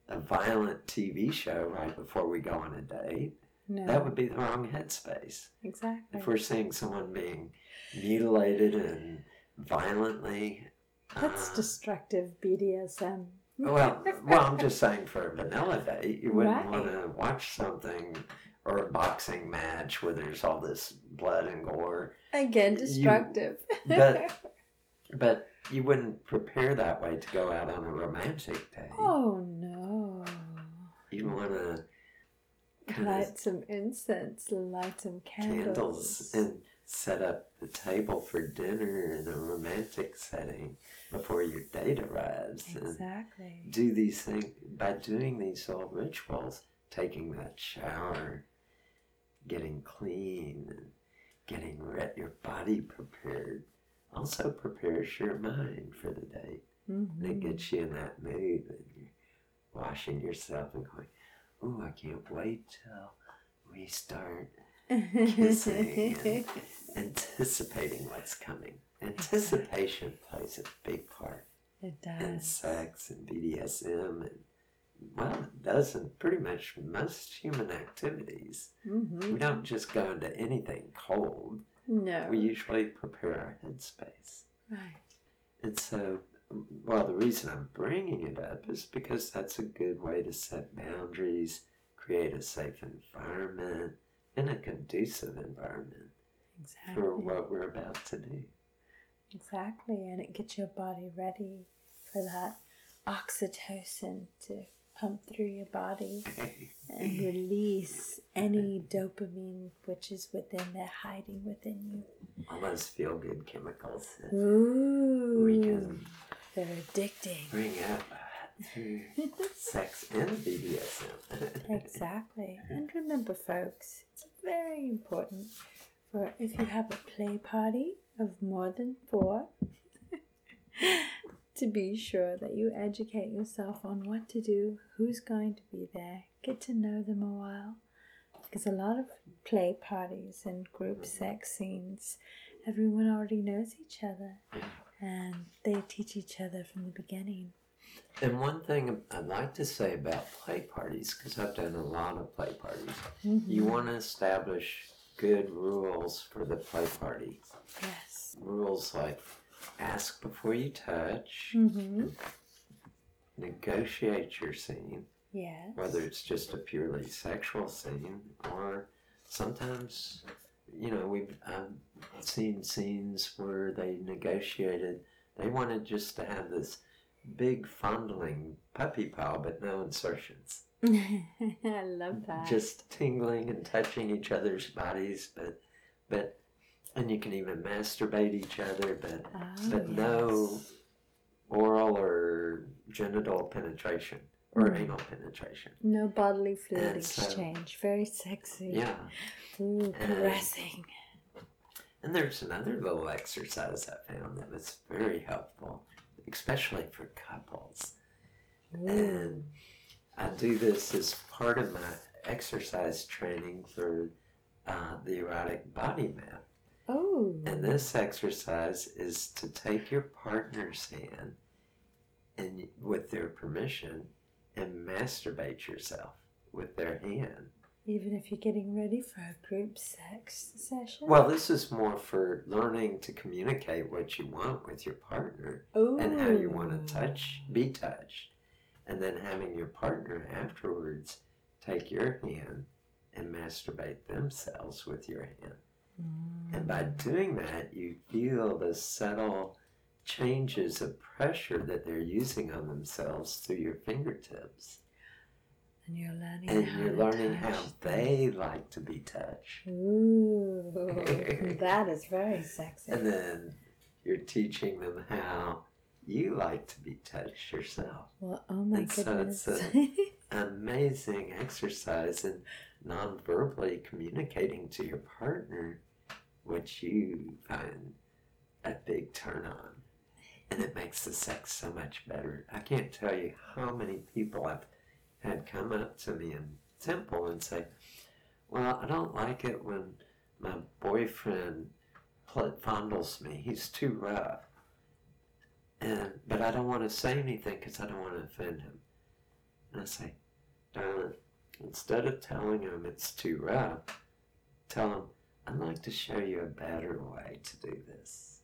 a violent TV show right before we go on a date. No. That would be the wrong headspace. exactly. If we're seeing someone being mutilated and violently. That's uh, destructive BDSM. Well, well, I'm just saying for a vanilla date, you wouldn't Right. want to watch something or a boxing match where there's all this blood and gore. Again, You- destructive. but- But you wouldn't prepare that way to go out on a romantic date. oh no. You want to Light some incense, light some candles. candles and set up the table for dinner in a romantic setting before your date arrives. And Exactly. do these things by doing these little rituals, taking that shower, getting clean, and getting re- your body prepared. Also prepares your mind for the date. And it Mhm. gets you in that mood and you're washing yourself and going, "Ooh, I can't wait till we start kissing and anticipating what's coming." Anticipation plays a big part it in does. sex and BDSM and well, it does in pretty much most human activities. hmm We don't just go into anything cold. No. We usually prepare our headspace. right. And so, well, the reason I'm bringing it up is because that's a good way to set boundaries, create a safe environment, and a conducive environment Exactly. for what we're about to do. Exactly. And it gets your body ready for that oxytocin to pump through your body and release any dopamine which is within there hiding within you. All those feel good chemicals Ooh. we can They're addicting. bring up through sex and BDSM. Exactly. And remember, folks, it's very important for if you have a play party of more than four, to be sure that you educate yourself on what to do, who's going to be there, get to know them a while. Because a lot of play parties and group sex scenes, everyone already knows each other and they teach each other from the beginning. And one thing I'd like to say about play parties, because I've done a lot of play parties, you mm-hmm. want to establish good rules for the play party. Yes. Rules like ask before you touch, Mm-hmm. negotiate your scene, Yes. whether it's just a purely sexual scene or sometimes, you know, we've I've seen scenes where they negotiated, they wanted just to have this big fondling puppy paw, but no insertions. I love that. just tingling and touching each other's bodies, but but and you can even masturbate each other, but Oh, but no oral or genital penetration or Mm. anal penetration. No bodily fluid And so- exchange. Very sexy. Yeah, Ooh, caressing. and there's another little exercise I found that was very helpful, especially for couples. Ooh. And I do this as part of my exercise training for uh, the erotic body map. Oh. And this exercise is to take your partner's hand and with their permission and masturbate yourself with their hand. Even if you're getting ready for a group sex session. Well, this is more for learning to communicate what you want with your partner Ooh. and how you want to touch, be touched, and then having your partner afterwards take your hand and masturbate themselves with your hand. Mm. And by doing that, you feel the subtle changes of pressure that they're using on themselves through your fingertips. And you're learning And how you're learning how they like to be touched. Ooh. that is very sexy. And then you're teaching them how you like to be touched yourself. well, oh my And so it's an Amazing exercise in non verbally communicating to your partner what you find a big turn on. And it makes the sex so much better. I can't tell you how many people I've had come up to me in temple and say, Well, I don't like it when my boyfriend fondles me. He's too rough. And but I don't want to say anything because I don't want to offend him. And I say, darling, instead of telling him it's too rough, tell him I'd like to show you a better way to do this,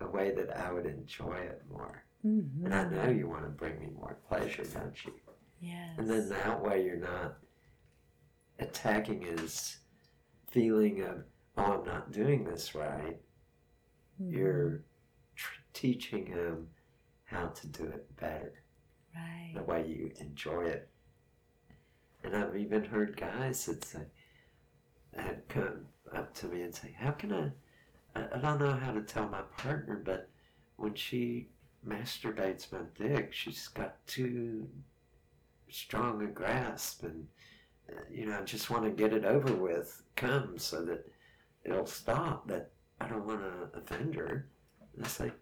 a way that I would enjoy it more. Mhm. And I know you want to bring me more pleasure, don't you? Yes. And then that way you're not attacking his feeling of, oh, I'm not doing this right. Mhm. You're teaching him how to do it better, right. the way you enjoy it. And I've even heard guys that say, that come up to me and say, how can I, I, don't know how to tell my partner, but when she masturbates my dick, she's got too strong a grasp and you know, I just want to get it over with, come so that it'll stop, but I don't want to offend her. And I say,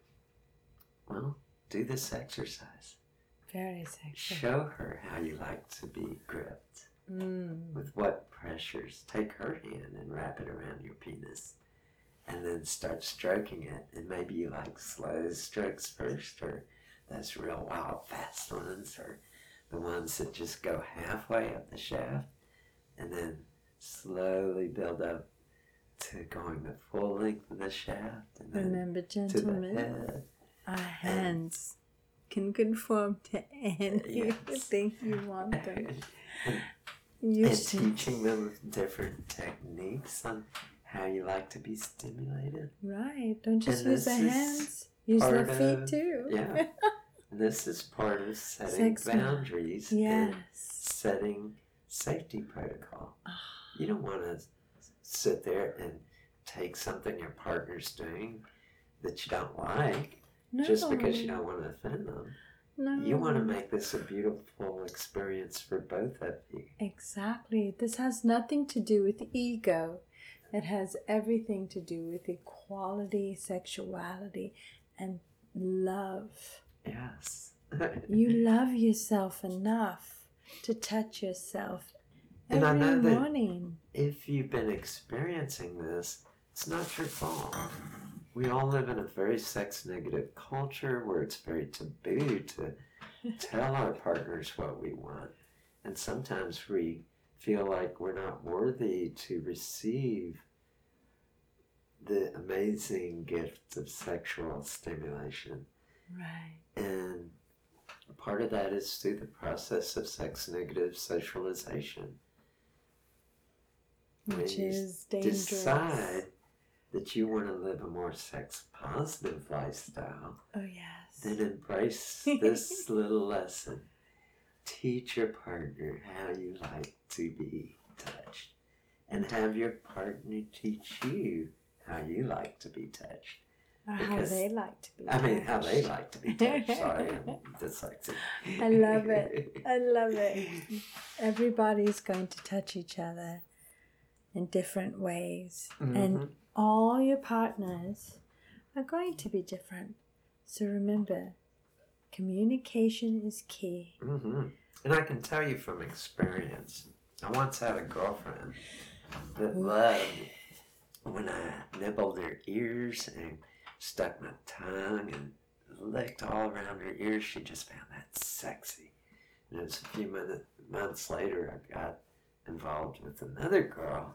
well, do this exercise. Very sexy. Show her how you like to be gripped. Mm. With what pressures. Take her hand and wrap it around your penis. And then start stroking it. And maybe you like slow strokes first, or those real wild, fast ones, or the ones that just go halfway up the shaft and then slowly build up to going the full length of the shaft and then Remember, to the gentlemen, head. Our hands can conform to anything you want them. and, You and teaching them different techniques on how you like to be stimulated. Right. Don't just And use the hands. Use the feet of- too. yeah. This is part of setting Sex boundaries and yes. setting safety protocol. Ah. You don't want to sit there and take something your partner's doing that you don't like No. just because you don't want to offend them. No. You want to make this a beautiful experience for both of you. Exactly. This has nothing to do with ego. It has everything to do with equality, sexuality, and love. Yes. You love yourself enough to touch yourself And I every know that- morning. if you've been experiencing this, it's not your fault. We all live in a very sex negative culture where it's very taboo to tell our partners what we want. And sometimes we feel like we're not worthy to receive the amazing gift of sexual stimulation. Right. And part of that is through the process of sex negative socialization. Which is dangerous. decide that you want to live a more sex positive lifestyle, Oh, yes. then embrace this little lesson. Teach your partner how you like to be touched, and have your partner teach you how you like to be touched. Or how they like to be. I mean, how they like to be touched. Sorry, I'm dyslexic. I love it. I love it. Everybody's going to touch each other in different ways. And Mhm. All your partners are going to be different. So remember, communication is key. hmm And I can tell you from experience, I once had a girlfriend that loved when I nibbled her ears and stuck my tongue and licked all around her ears. She just found that sexy. And it was a few minute, months later, I got involved with another girl.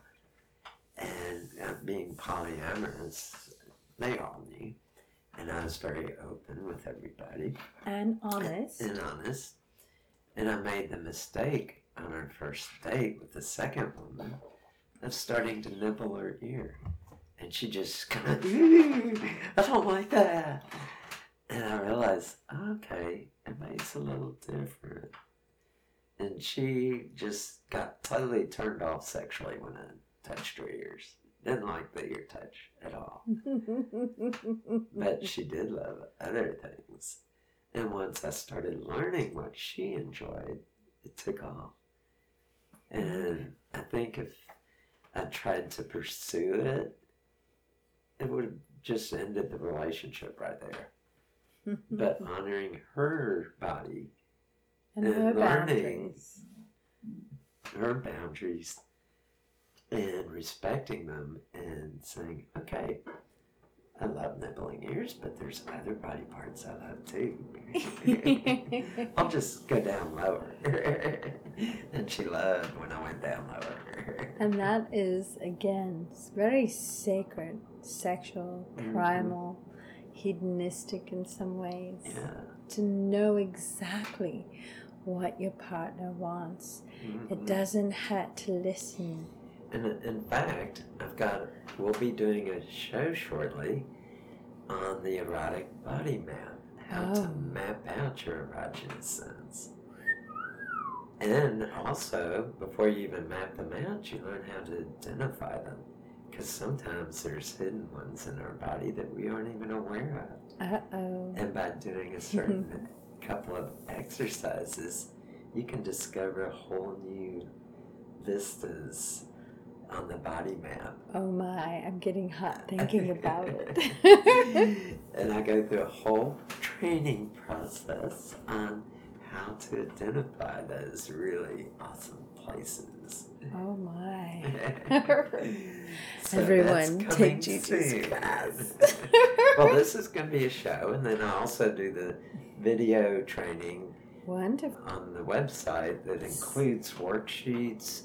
And uh, being polyamorous, they all knew. And I was very open with everybody And honest. and honest. And I made the mistake on our first date with the second woman of starting to nibble her ear. And she just kind of, I don't like that. And I realized, okay, it makes a little different. And she just got totally turned off sexually when I touched her ears. Didn't like the ear touch at all. But she did love other things. And once I started learning what she enjoyed, it took off. And I think if I tried to pursue it, it would have just ended the relationship right there. But honoring her body, and and her learning. boundaries. her boundaries, and respecting them and saying, okay, I love nibbling ears, but there's other body parts I love too. I'll just go down lower. and she loved when I went down lower. and that is, again, very sacred, sexual, Mhm. primal, hedonistic in some ways. yeah. To know exactly what your partner wants. Mhm. It doesn't hurt to listen. And in- in fact, I've got, we'll be doing a show shortly on the erotic body map. How to Oh. map out your erogenous zones. And also, before you even map them out, you learn how to identify them. Because sometimes there's hidden ones in our body that we aren't even aware of. Uh oh. And by doing a certain couple of exercises, you can discover whole new vistas on the body map. Oh my, I'm getting hot thinking about it. and I go through a whole training process on how to identify those really awesome places. oh my. So Everyone, take Gigi's class. well, this is going to be a show, and then I also do the video training Wonderful. on the website that includes worksheets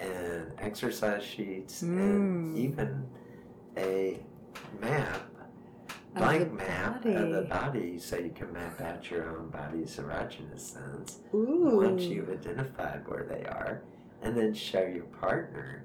and exercise sheets and Mm. even a map, blank map of the body. body so you can map out your own body's erogenous zones Ooh. once you've identified where they are and then show your partner.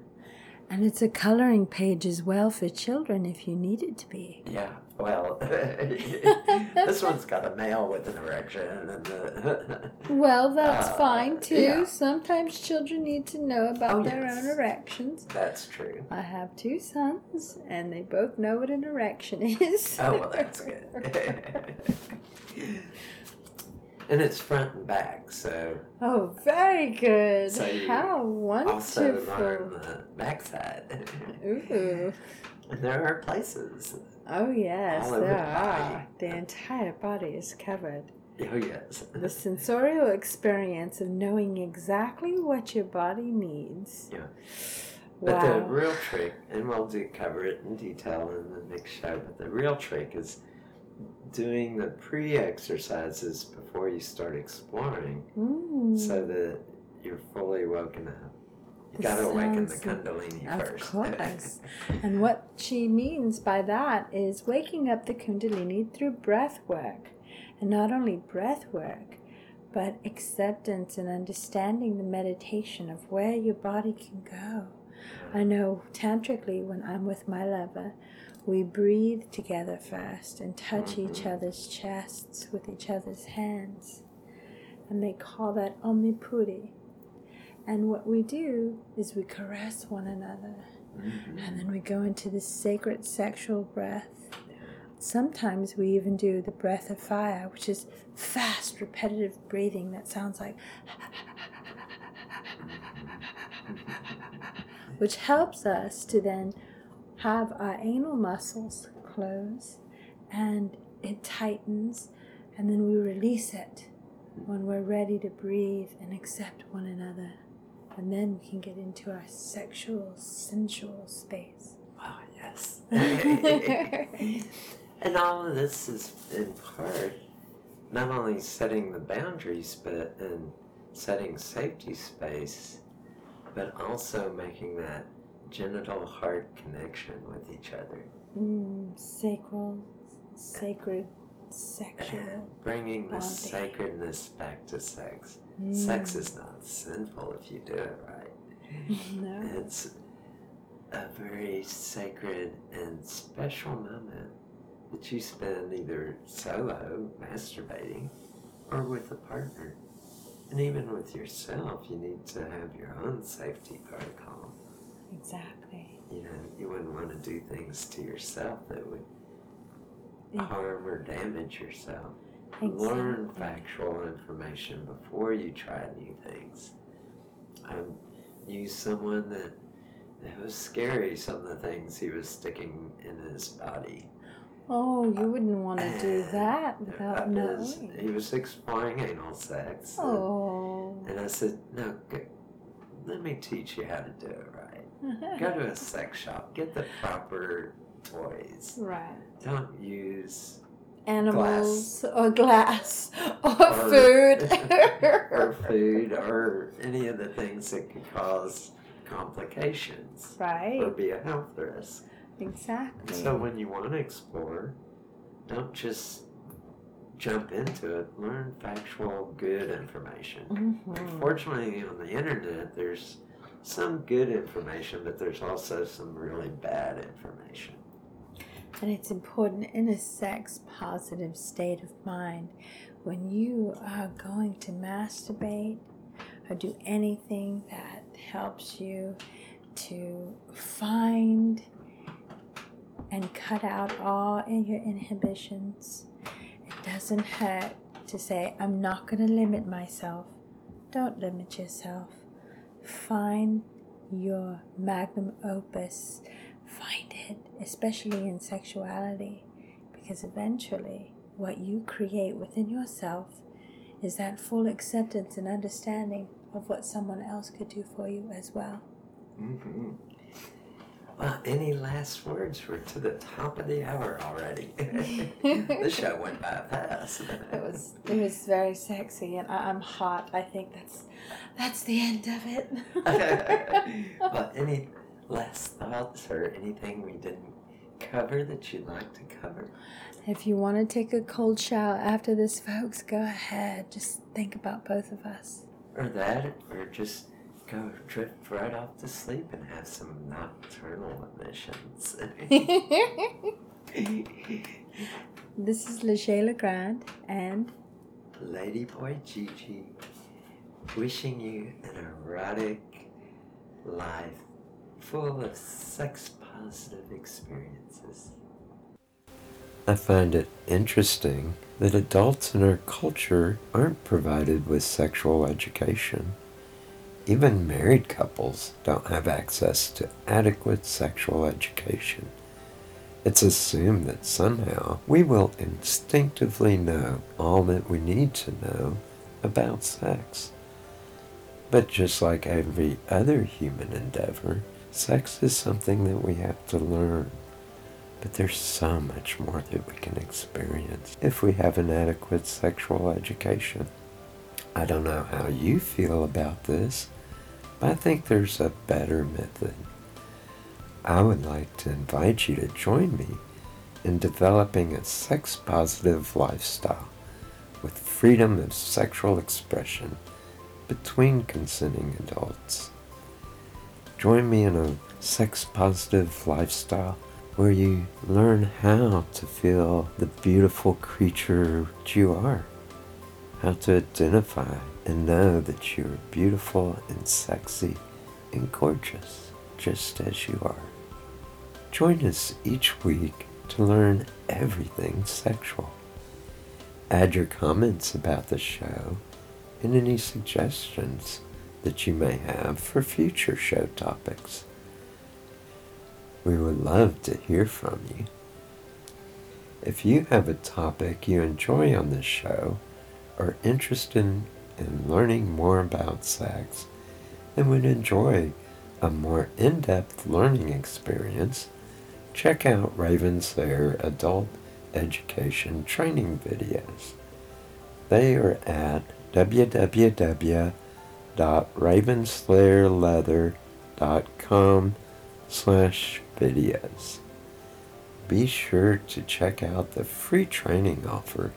And it's a coloring page as well for children if you need it to be. Yeah, well, this one's got a male with an erection and the. Well, that's Uh, fine too. yeah. Sometimes children need to know about Oh, their yes. own erections. That's true. I have two sons, and they both know what an erection is. Oh, well, that's good. and it's front and back, so oh, very good. So How also learn wonderful. the backside. Ooh. and there are places. Oh, yes, there the are. The entire body is covered. Oh, yes. The sensorial experience of knowing exactly what your body needs. Yeah. But the real trick, and we'll do cover it in detail in the next show, but the real trick is doing the pre exercises before you start exploring Mm. so that you're fully woken up. This gotta awaken the Kundalini Of first. course. and what she means by that is waking up the Kundalini through breath work. And not only breath work, but acceptance and understanding the meditation of where your body can go. I know tantrically when I'm with my lover, we breathe together first and touch each mm-hmm. other's chests with each other's hands. And they call that omnipuri. And what we do is we caress one another. Mhm. And then we go into this sacred sexual breath. Sometimes we even do the breath of fire, which is fast, repetitive breathing that sounds like, which helps us to then have our anal muscles close and it tightens, and then we release it when we're ready to breathe and accept one another. And then we can get into our sexual, sensual space. Oh, yes. and all of this is in part not only setting the boundaries, but in setting safety space, but also making that genital heart connection with each other. Mm, sacral, sacred, sexual. Bringing the Bonding. sacredness back to sex. Mm, Sex is not sinful if you do it right. No. It's a very sacred and special moment that you spend either solo, masturbating, or with a partner. And even with yourself, you need to have your own safety protocol. Exactly. You know, you wouldn't want to do things to yourself that would Yeah. harm or damage yourself. Learn factual information before you try new things. I knew someone that it was scary, some of the things he was sticking in his body. Oh, you wouldn't want to do that without knowing. He was exploring anal sex. and- Oh. And I said, no, g- let me teach you how to do it right. Go to a sex shop, get the proper toys. Right. Don't use Animals or glass or, Or- food. or food or any of the things that could cause complications Right. or be a health risk. Exactly. So when you want to explore, don't just jump into it. Learn factual, good information. Mhm. Fortunately, on the internet, there's some good information, but there's also some really bad information. And it's important in a sex positive state of mind when you are going to masturbate or do anything that helps you to find and cut out all your inhibitions. It doesn't hurt to say, I'm not going to limit myself. Don't limit yourself. Find your magnum opus. Especially in sexuality, because eventually what you create within yourself is that full acceptance and understanding of what someone else could do for you as well. Mm-hmm. Well, any last words? We're to the top of the hour already. the show went by fast. It was it was very sexy, and I, I'm hot. I think that's that's the end of it. well, any last thoughts or anything we didn't cover that you'd like to cover? if you want to take a cold shower after this, folks, go ahead. Just think about both of us. Or that, or just go drift right off to sleep and have some nocturnal emissions. this is Lachey Legrand, and Ladyboy Gigi, wishing you an erotic life full of sex positive experiences. I find it interesting that adults in our culture aren't provided with sexual education. Even married couples don't have access to adequate sexual education. It's assumed that somehow we will instinctively know all that we need to know about sex. But just like every other human endeavor, sex is something that we have to learn. But there's so much more that we can experience if we have an adequate sexual education. I don't know how you feel about this, but I think there's a better method. I would like to invite you to join me in developing a sex positive lifestyle with freedom of sexual expression between consenting adults. Join me in a sex positive lifestyle where you learn how to feel the beautiful creature that you are, how to identify and know that you're beautiful and sexy and gorgeous just as you are. Join us each week to learn everything sexual. Add your comments about the show and any suggestions that you may have for future show topics. We would love to hear from you. If you have a topic you enjoy on this show or interested in, in learning more about sex and would enjoy a more in-depth learning experience, check out Raven's Adult Education Training videos. They are at www.ravenslairleather.com slash videos. Be sure to check out the free training offer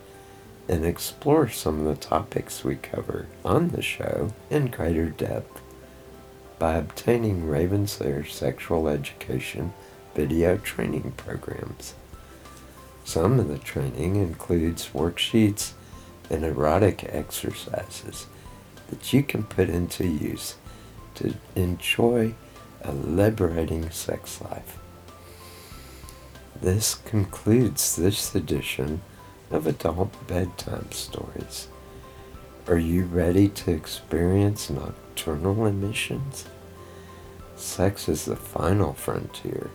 and explore some of the topics we cover on the show in greater depth by obtaining Ravenslair Sexual Education video training programs. Some of the training includes worksheets and erotic exercises that you can put into use to enjoy a liberating sex life. This concludes this edition of Adult Bedtime Stories. Are you ready to experience nocturnal emissions? Sex is the final frontier.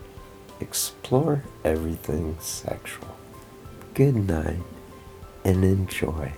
Explore everything sexual. Good night and enjoy.